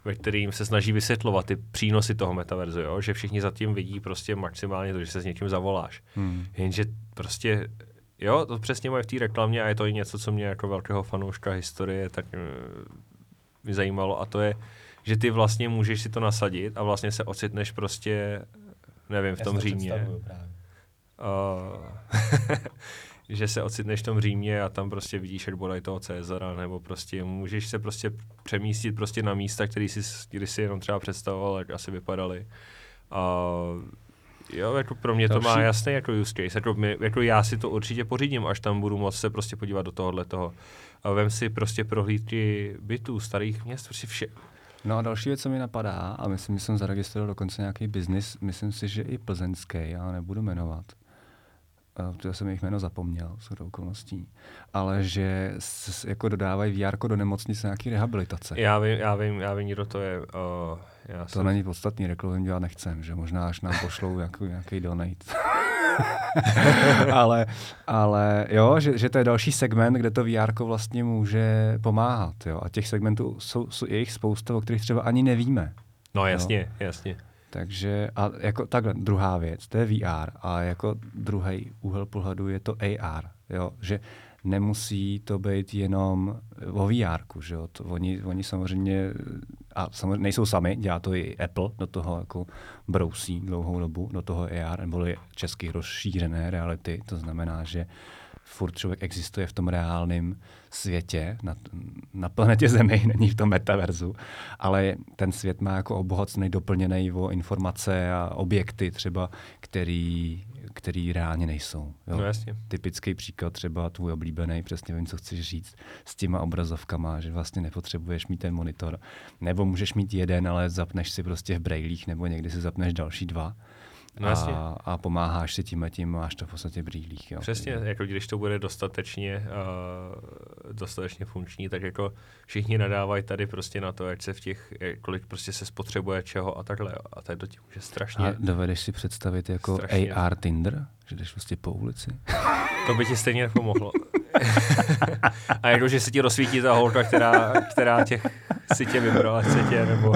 ve kterým se snaží vysvětlovat ty přínosy toho metaverzu, jo? že všichni zatím vidí prostě maximálně to, že se s někým zavoláš. Hmm. Jenže prostě Jo, to přesně mají v té reklamě a je to i něco, co mě jako velkého fanouška historie tak mě zajímalo a to je, že ty vlastně můžeš si to nasadit a vlastně se ocitneš prostě, nevím, v tom Já Římě. Uh, že se ocitneš v tom Římě a tam prostě vidíš, jak bodaj toho Cezara, nebo prostě můžeš se prostě přemístit prostě na místa, který si, když si jenom třeba představoval, jak asi vypadaly. A jo, jako pro mě Další. to má jasný jako use case. Jako, my, jako já si to určitě pořídím, až tam budu moct se prostě podívat do tohohle toho. A vem si prostě prohlídky bytů, starých měst, prostě vše, No a další věc, co mi napadá, a myslím, že jsem zaregistroval dokonce nějaký biznis, myslím si, že i plzeňský, já nebudu jmenovat, protože jsem jejich jméno zapomněl, s okolností, ale že s, jako dodávají VR do nemocnice nějaký rehabilitace. Já vím, já vím, já vím, kdo to je. Uh, já to jsem... není podstatný, reklamu dělat nechcem, že možná až nám pošlou nějaký, nějaký donate. ale, ale jo, že, že to je další segment, kde to VR vlastně může pomáhat. Jo? A těch segmentů jsou, jsou jejich spousta, o kterých třeba ani nevíme. No jasně, jo? jasně. Takže a jako takhle, druhá věc, to je VR a jako druhý úhel pohledu je to AR, jo, že nemusí to být jenom o VR, že jo, to oni, oni samozřejmě, a samozřejmě nejsou sami, dělá to i Apple, do toho jako brousí dlouhou dobu, do toho AR, nebo česky rozšířené reality, to znamená, že furt člověk existuje v tom reálném světě, na, na planetě Zemi, není v tom metaverzu, ale ten svět má jako obohacený, doplněný o informace a objekty třeba, který, který reálně nejsou. Jo? No jasně. Typický příklad třeba tvůj oblíbený, přesně vím, co chceš říct, s těma obrazovkama, že vlastně nepotřebuješ mít ten monitor. Nebo můžeš mít jeden, ale zapneš si prostě v brailích, nebo někdy si zapneš další dva No, a, a pomáháš si tím a tím, máš to v podstatě brýlích. Jo. Přesně, jako když to bude dostatečně, uh, dostatečně funkční, tak jako všichni nadávají tady prostě na to, ať se v těch, kolik prostě se spotřebuje čeho a takhle. Jo. A tady to tím může strašně... A dovedeš si představit jako strašně. AR Tinder? Že jdeš prostě po ulici? To by ti stejně nepomohlo. a jako, že se ti rozsvítí ta holka, která, která těch si tě vybrala, se tě, nebo...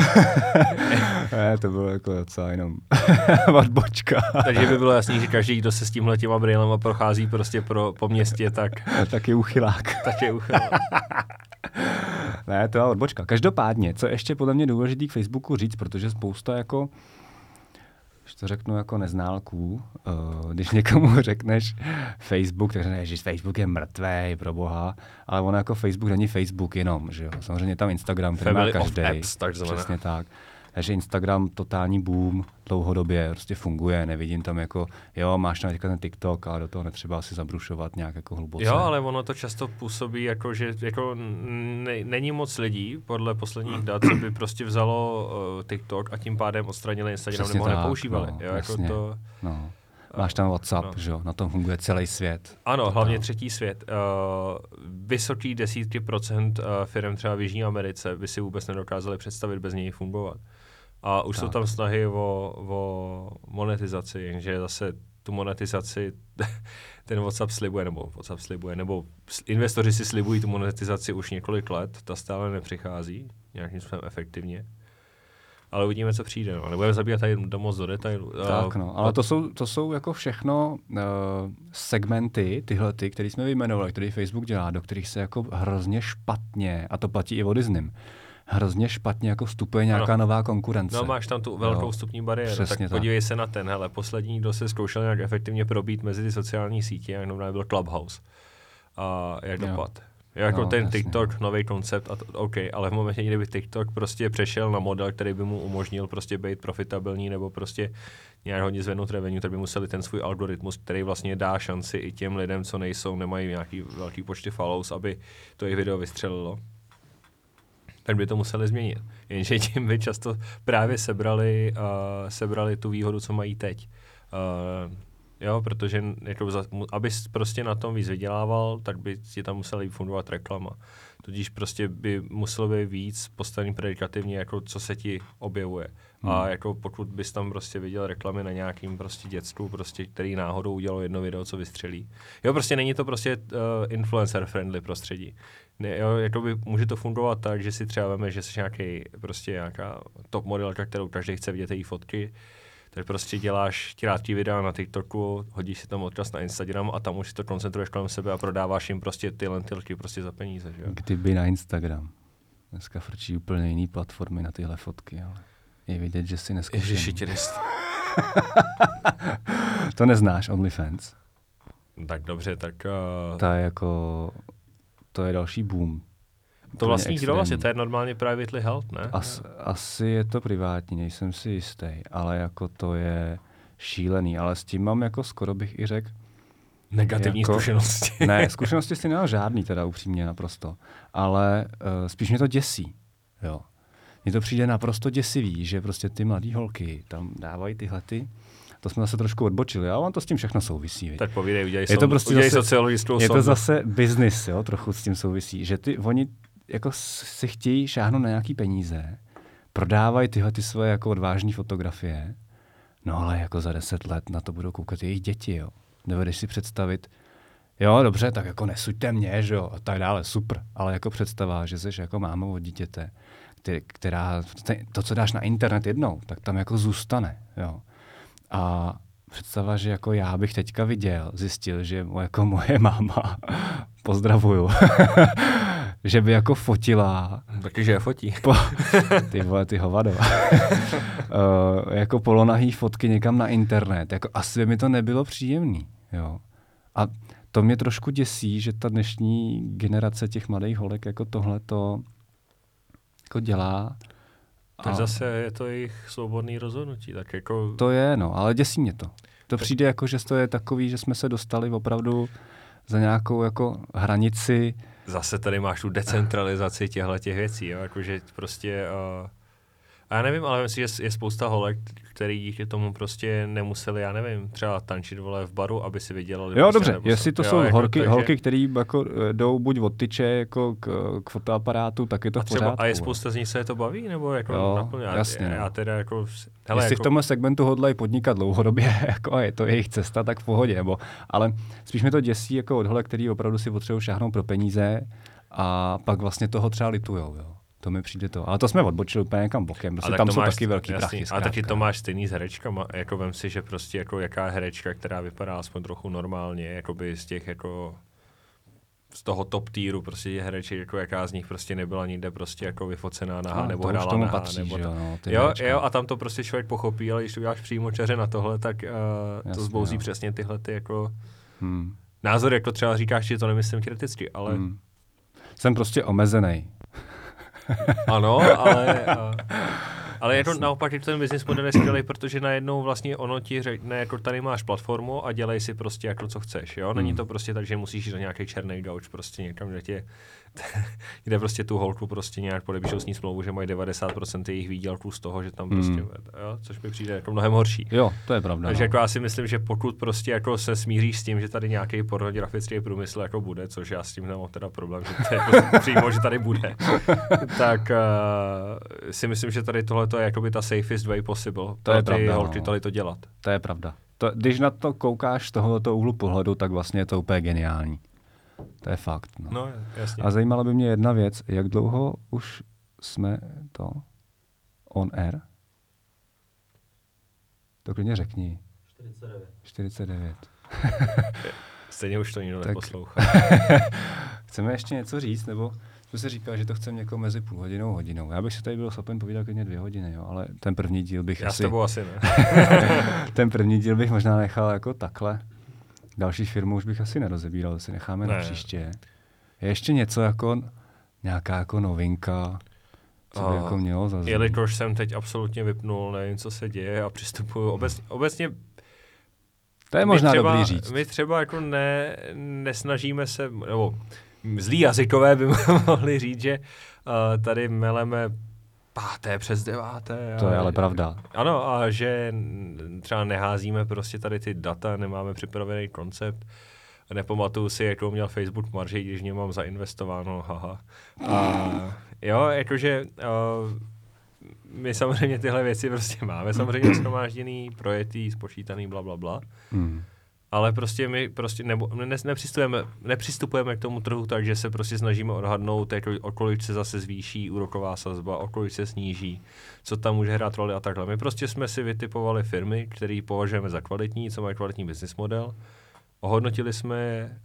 ne, to bylo jako docela jenom odbočka. Takže by bylo jasný, že každý, kdo se s tímhle těma brýlema prochází prostě pro, po městě, tak... tak je uchylák. tak je uchylák. ne, to je odbočka. Každopádně, co ještě podle mě důležitý k Facebooku říct, protože spousta jako to řeknu jako neználků, uh, když někomu řekneš Facebook, tak řekneš, že Facebook je mrtvý pro boha, ale ono jako Facebook není Facebook jenom, že jo. Samozřejmě tam Instagram, který má každý. Přesně tak. Takže Instagram totální boom, dlouhodobě prostě funguje, nevidím tam jako, jo, máš tam teďka ten TikTok, ale do toho netřeba asi zabrušovat nějak jako hluboce. Jo, ale ono to často působí jako, že jako ne, není moc lidí, podle posledních dat, co by prostě vzalo uh, TikTok a tím pádem odstranili Instagram Přesně nebo ho nepoužívali. No, jo, jako to, no. Máš tam WhatsApp, no. že jo? Na tom funguje celý svět. Ano, to hlavně třetí svět. Uh, vysoký desítky procent uh, firm třeba v Jižní Americe by si vůbec nedokázali představit bez něj fungovat. A už tak. jsou tam snahy o, o monetizaci, jenže zase tu monetizaci ten WhatsApp slibuje, nebo WhatsApp slibuje, nebo investoři si slibují tu monetizaci už několik let, ta stále nepřichází nějakým způsobem efektivně. ale uvidíme, co přijde. No. Nebudeme zabíjat tady do moc do detailu. Tak no, ale to jsou, to jsou jako všechno uh, segmenty, tyhle ty, které jsme vyjmenovali, které Facebook dělá, do kterých se jako hrozně špatně, a to platí i o Disney, hrozně špatně jako vstupuje nějaká ano. nová konkurence. No máš tam tu velkou no, vstupní bariéru, tak, tak podívej se na ten, hele, poslední, kdo se zkoušel nějak efektivně probít mezi ty sociální sítě, jak byl Clubhouse. A jak dopad? Jako no, ten jasně. TikTok, nový koncept, a to, OK, ale v momentě, kdyby TikTok prostě přešel na model, který by mu umožnil prostě být profitabilní nebo prostě nějak hodně zvednout revenue, tak by museli ten svůj algoritmus, který vlastně dá šanci i těm lidem, co nejsou, nemají nějaký velký počty follows, aby to jejich video vystřelilo tak by to museli změnit. Jenže tím by často právě sebrali, uh, sebrali tu výhodu, co mají teď. Uh, jo, protože jako abys prostě na tom víc vydělával, tak by ti tam museli fundovat reklama. Tudíž prostě by muselo být víc postavený predikativně, jako co se ti objevuje. Hmm. A jako pokud bys tam prostě viděl reklamy na nějakým prostě děcku, prostě, který náhodou udělal jedno video, co vystřelí. Jo, prostě není to prostě uh, influencer friendly prostředí. Ne, jo, jako by, může to fungovat tak, že si třeba veme, že jsi nějaký prostě nějaká top modelka, kterou každý chce vidět její fotky, tak prostě děláš krátký videa na TikToku, hodíš si tam odkaz na Instagram a tam už si to koncentruješ kolem sebe a prodáváš jim prostě ty lentilky prostě za peníze. Že jo? Kdyby na Instagram. Dneska frčí úplně jiný platformy na tyhle fotky, ale je vidět, že si neskušený. Ježiši, to neznáš, OnlyFans? Tak dobře, tak... Uh... To je jako... To je další boom. To vlastní kdo vlastně? To je normálně privately held, ne? As, asi je to privátní, nejsem si jistý, ale jako to je šílený, ale s tím mám jako skoro bych i řekl, Negativní jako, zkušenosti. ne, zkušenosti si nemám žádný, teda upřímně naprosto. Ale uh, spíš mě to děsí. Jo. Mně to přijde naprosto děsivý, že prostě ty mladé holky tam dávají tyhle ty. To jsme zase trošku odbočili, ale on to s tím všechno souvisí. Tak povídej, udělej, je to prostě udělej zase, sociologickou Je to zase business, jo, trochu s tím souvisí, že ty, oni jako si chtějí šáhnout na nějaký peníze, prodávají tyhle ty svoje jako odvážné fotografie, no ale jako za deset let na to budou koukat jejich děti, jo. Dovedeš si představit, jo, dobře, tak jako nesuďte mě, že jo, a tak dále, super, ale jako představa, že jsi jako mámou od dítěte, která, to, co dáš na internet jednou, tak tam jako zůstane, jo. A představa, že jako já bych teďka viděl, zjistil, že jako moje máma, pozdravuju, že by jako fotila. Taky, je fotí. Po, ty vole, ty hovado. uh, jako polonahý fotky někam na internet. Jako asi by mi to nebylo příjemný. Jo. A to mě trošku děsí, že ta dnešní generace těch mladých holek jako tohle to jako dělá. Tak a... zase je to jejich svobodný rozhodnutí. Tak jako... To je, no, ale děsí mě to. To přijde jako, že to je takový, že jsme se dostali opravdu za nějakou jako hranici. Zase tady máš tu decentralizaci těchto těch věcí, jo? Jakože prostě uh, a já nevím, ale myslím, že je spousta holek, který díky tomu prostě nemuseli, já nevím, třeba tančit vole v baru, aby si vydělali. Jo, prostě, dobře, jestli to jo, jsou jako, holky, takže... holky které jako eh, jdou buď od tyče jako k, k fotoaparátu, tak je to a třeba, v pořádku. A je spousta z nich se to baví, nebo jako jo, naplně? jasně. Já, já no. teda jako... Hele, jestli jako... v tomhle segmentu hodlají podnikat dlouhodobě, jako a je to jejich cesta, tak v pohodě, nebo, ale spíš mi to děsí jako od holek, který opravdu si potřebují šáhnout pro peníze a pak vlastně toho třeba litujou, jo. To mi přijde to. Ale to jsme odbočili úplně někam bokem. Prostě tam jsou máš, taky velký jasný, prachy. A taky to máš stejný s herečkama. Jako vem si, že prostě jako jaká herečka, která vypadá aspoň trochu normálně, jako by z těch jako z toho top týru prostě je hereček, jako jaká z nich prostě nebyla nikde prostě jako vyfocená naha, nebo hrála naha, patří, nebo jo, no, jo, jo, a tam to prostě člověk pochopí, ale když to uděláš přímo čaře na tohle, tak uh, Jasně, to zbouzí jo. přesně tyhle ty jako hmm. názory, jako třeba říkáš, že to nemyslím kriticky, ale... Hmm. Jsem prostě omezený. ano, ale... Uh, ale je to naopak, ten business model je skvělý, protože najednou vlastně ono ti řekne, jako tady máš platformu a dělej si prostě jako co chceš, jo? Není hmm. to prostě tak, že musíš jít do nějaký černý gauč prostě někam, kde tě kde prostě tu holku prostě nějak podepíšou s ní smlouvu, že mají 90% jejich výdělků z toho, že tam prostě, hmm. jo, což mi přijde jako mnohem horší. Jo, to je pravda. Takže no. jako já si myslím, že pokud prostě jako se smíříš s tím, že tady nějaký pornografický průmysl jako bude, což já s tím nemám teda problém, že to je jako přímo, že tady bude, tak uh, si myslím, že tady tohle je jakoby ta safest way possible to pro je ty pravda, holky no. tady to dělat. To je pravda. To, když na to koukáš z tohoto úhlu pohledu, tak vlastně je to úplně geniální. To je fakt. No. no jasně. A zajímala by mě jedna věc, jak dlouho už jsme to on air? To klidně řekni. 49. 49. Stejně už to nikdo Tak- neposlouchá. Chceme ještě něco říct, nebo jsme si říkali, že to chceme někoho mezi půl hodinou a hodinou. Já bych si tady byl schopen povídat klidně dvě hodiny, jo, ale ten první díl bych Já s asi... tebou asi ne. ten první díl bych možná nechal jako takhle. Další firmu už bych asi nerozebíral, si necháme ne. na příště. Je ještě něco jako nějaká jako novinka, co by jako mělo zaznít? Jelikož jsem teď absolutně vypnul, nevím, co se děje a přistupuju obecně, obecně To je my možná třeba, dobrý říct. My třeba jako ne, nesnažíme se, nebo zlí jazykové by mohli říct, že uh, tady meleme páté přes deváté. To je ale pravda. Ano, a že třeba neházíme prostě tady ty data, nemáme připravený koncept. Nepamatuju si, jakou měl Facebook marži, když mě mám zainvestováno, haha. A jo, jakože uh, my samozřejmě tyhle věci prostě máme samozřejmě shromážděný, projetý, spočítaný, bla, bla, bla. Hmm. Ale prostě my prostě nebo, ne, nepřistupujeme, nepřistupujeme k tomu trhu tak, že se prostě snažíme odhadnout, jako, o kolik se zase zvýší úroková sazba, o kolik se sníží, co tam může hrát roli a takhle. My prostě jsme si vytipovali firmy, které považujeme za kvalitní, co mají kvalitní business model. Ohodnotili jsme je,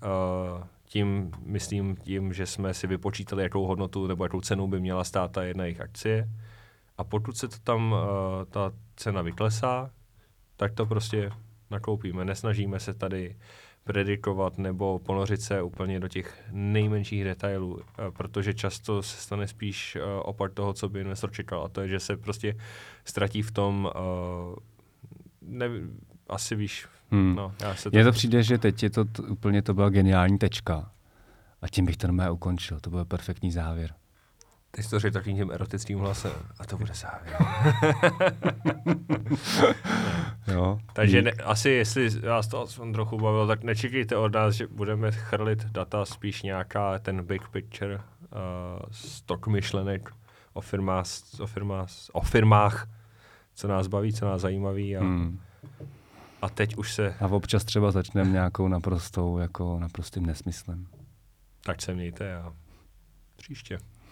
uh, tím, myslím tím, že jsme si vypočítali, jakou hodnotu nebo jakou cenu by měla stát ta jedna jejich akcie. A pokud se to tam, uh, ta cena vyklesá, tak to prostě nakoupíme. Nesnažíme se tady predikovat nebo ponořit se úplně do těch nejmenších detailů, eh, protože často se stane spíš eh, opak toho, co by investor čekal. A to je, že se prostě ztratí v tom, eh, ne, asi víš, Hmm. no, já se Mně to přijde, že teď je to t- úplně to byla geniální tečka. A tím bych to normálně ukončil. To byl perfektní závěr. Teď to řekl takým tím erotickým hlasem. A to bude závěr. Jo. Takže ne, asi, jestli vás to aspoň trochu bavilo, tak nečekejte od nás, že budeme chrlit data, spíš nějaká ten big picture, uh, stok myšlenek o firmách, o firmách, o firmách, co nás baví, co nás zajímaví a, Hmm. a teď už se, A občas třeba začneme nějakou naprostou, jako naprostým nesmyslem. tak se mějte a příště.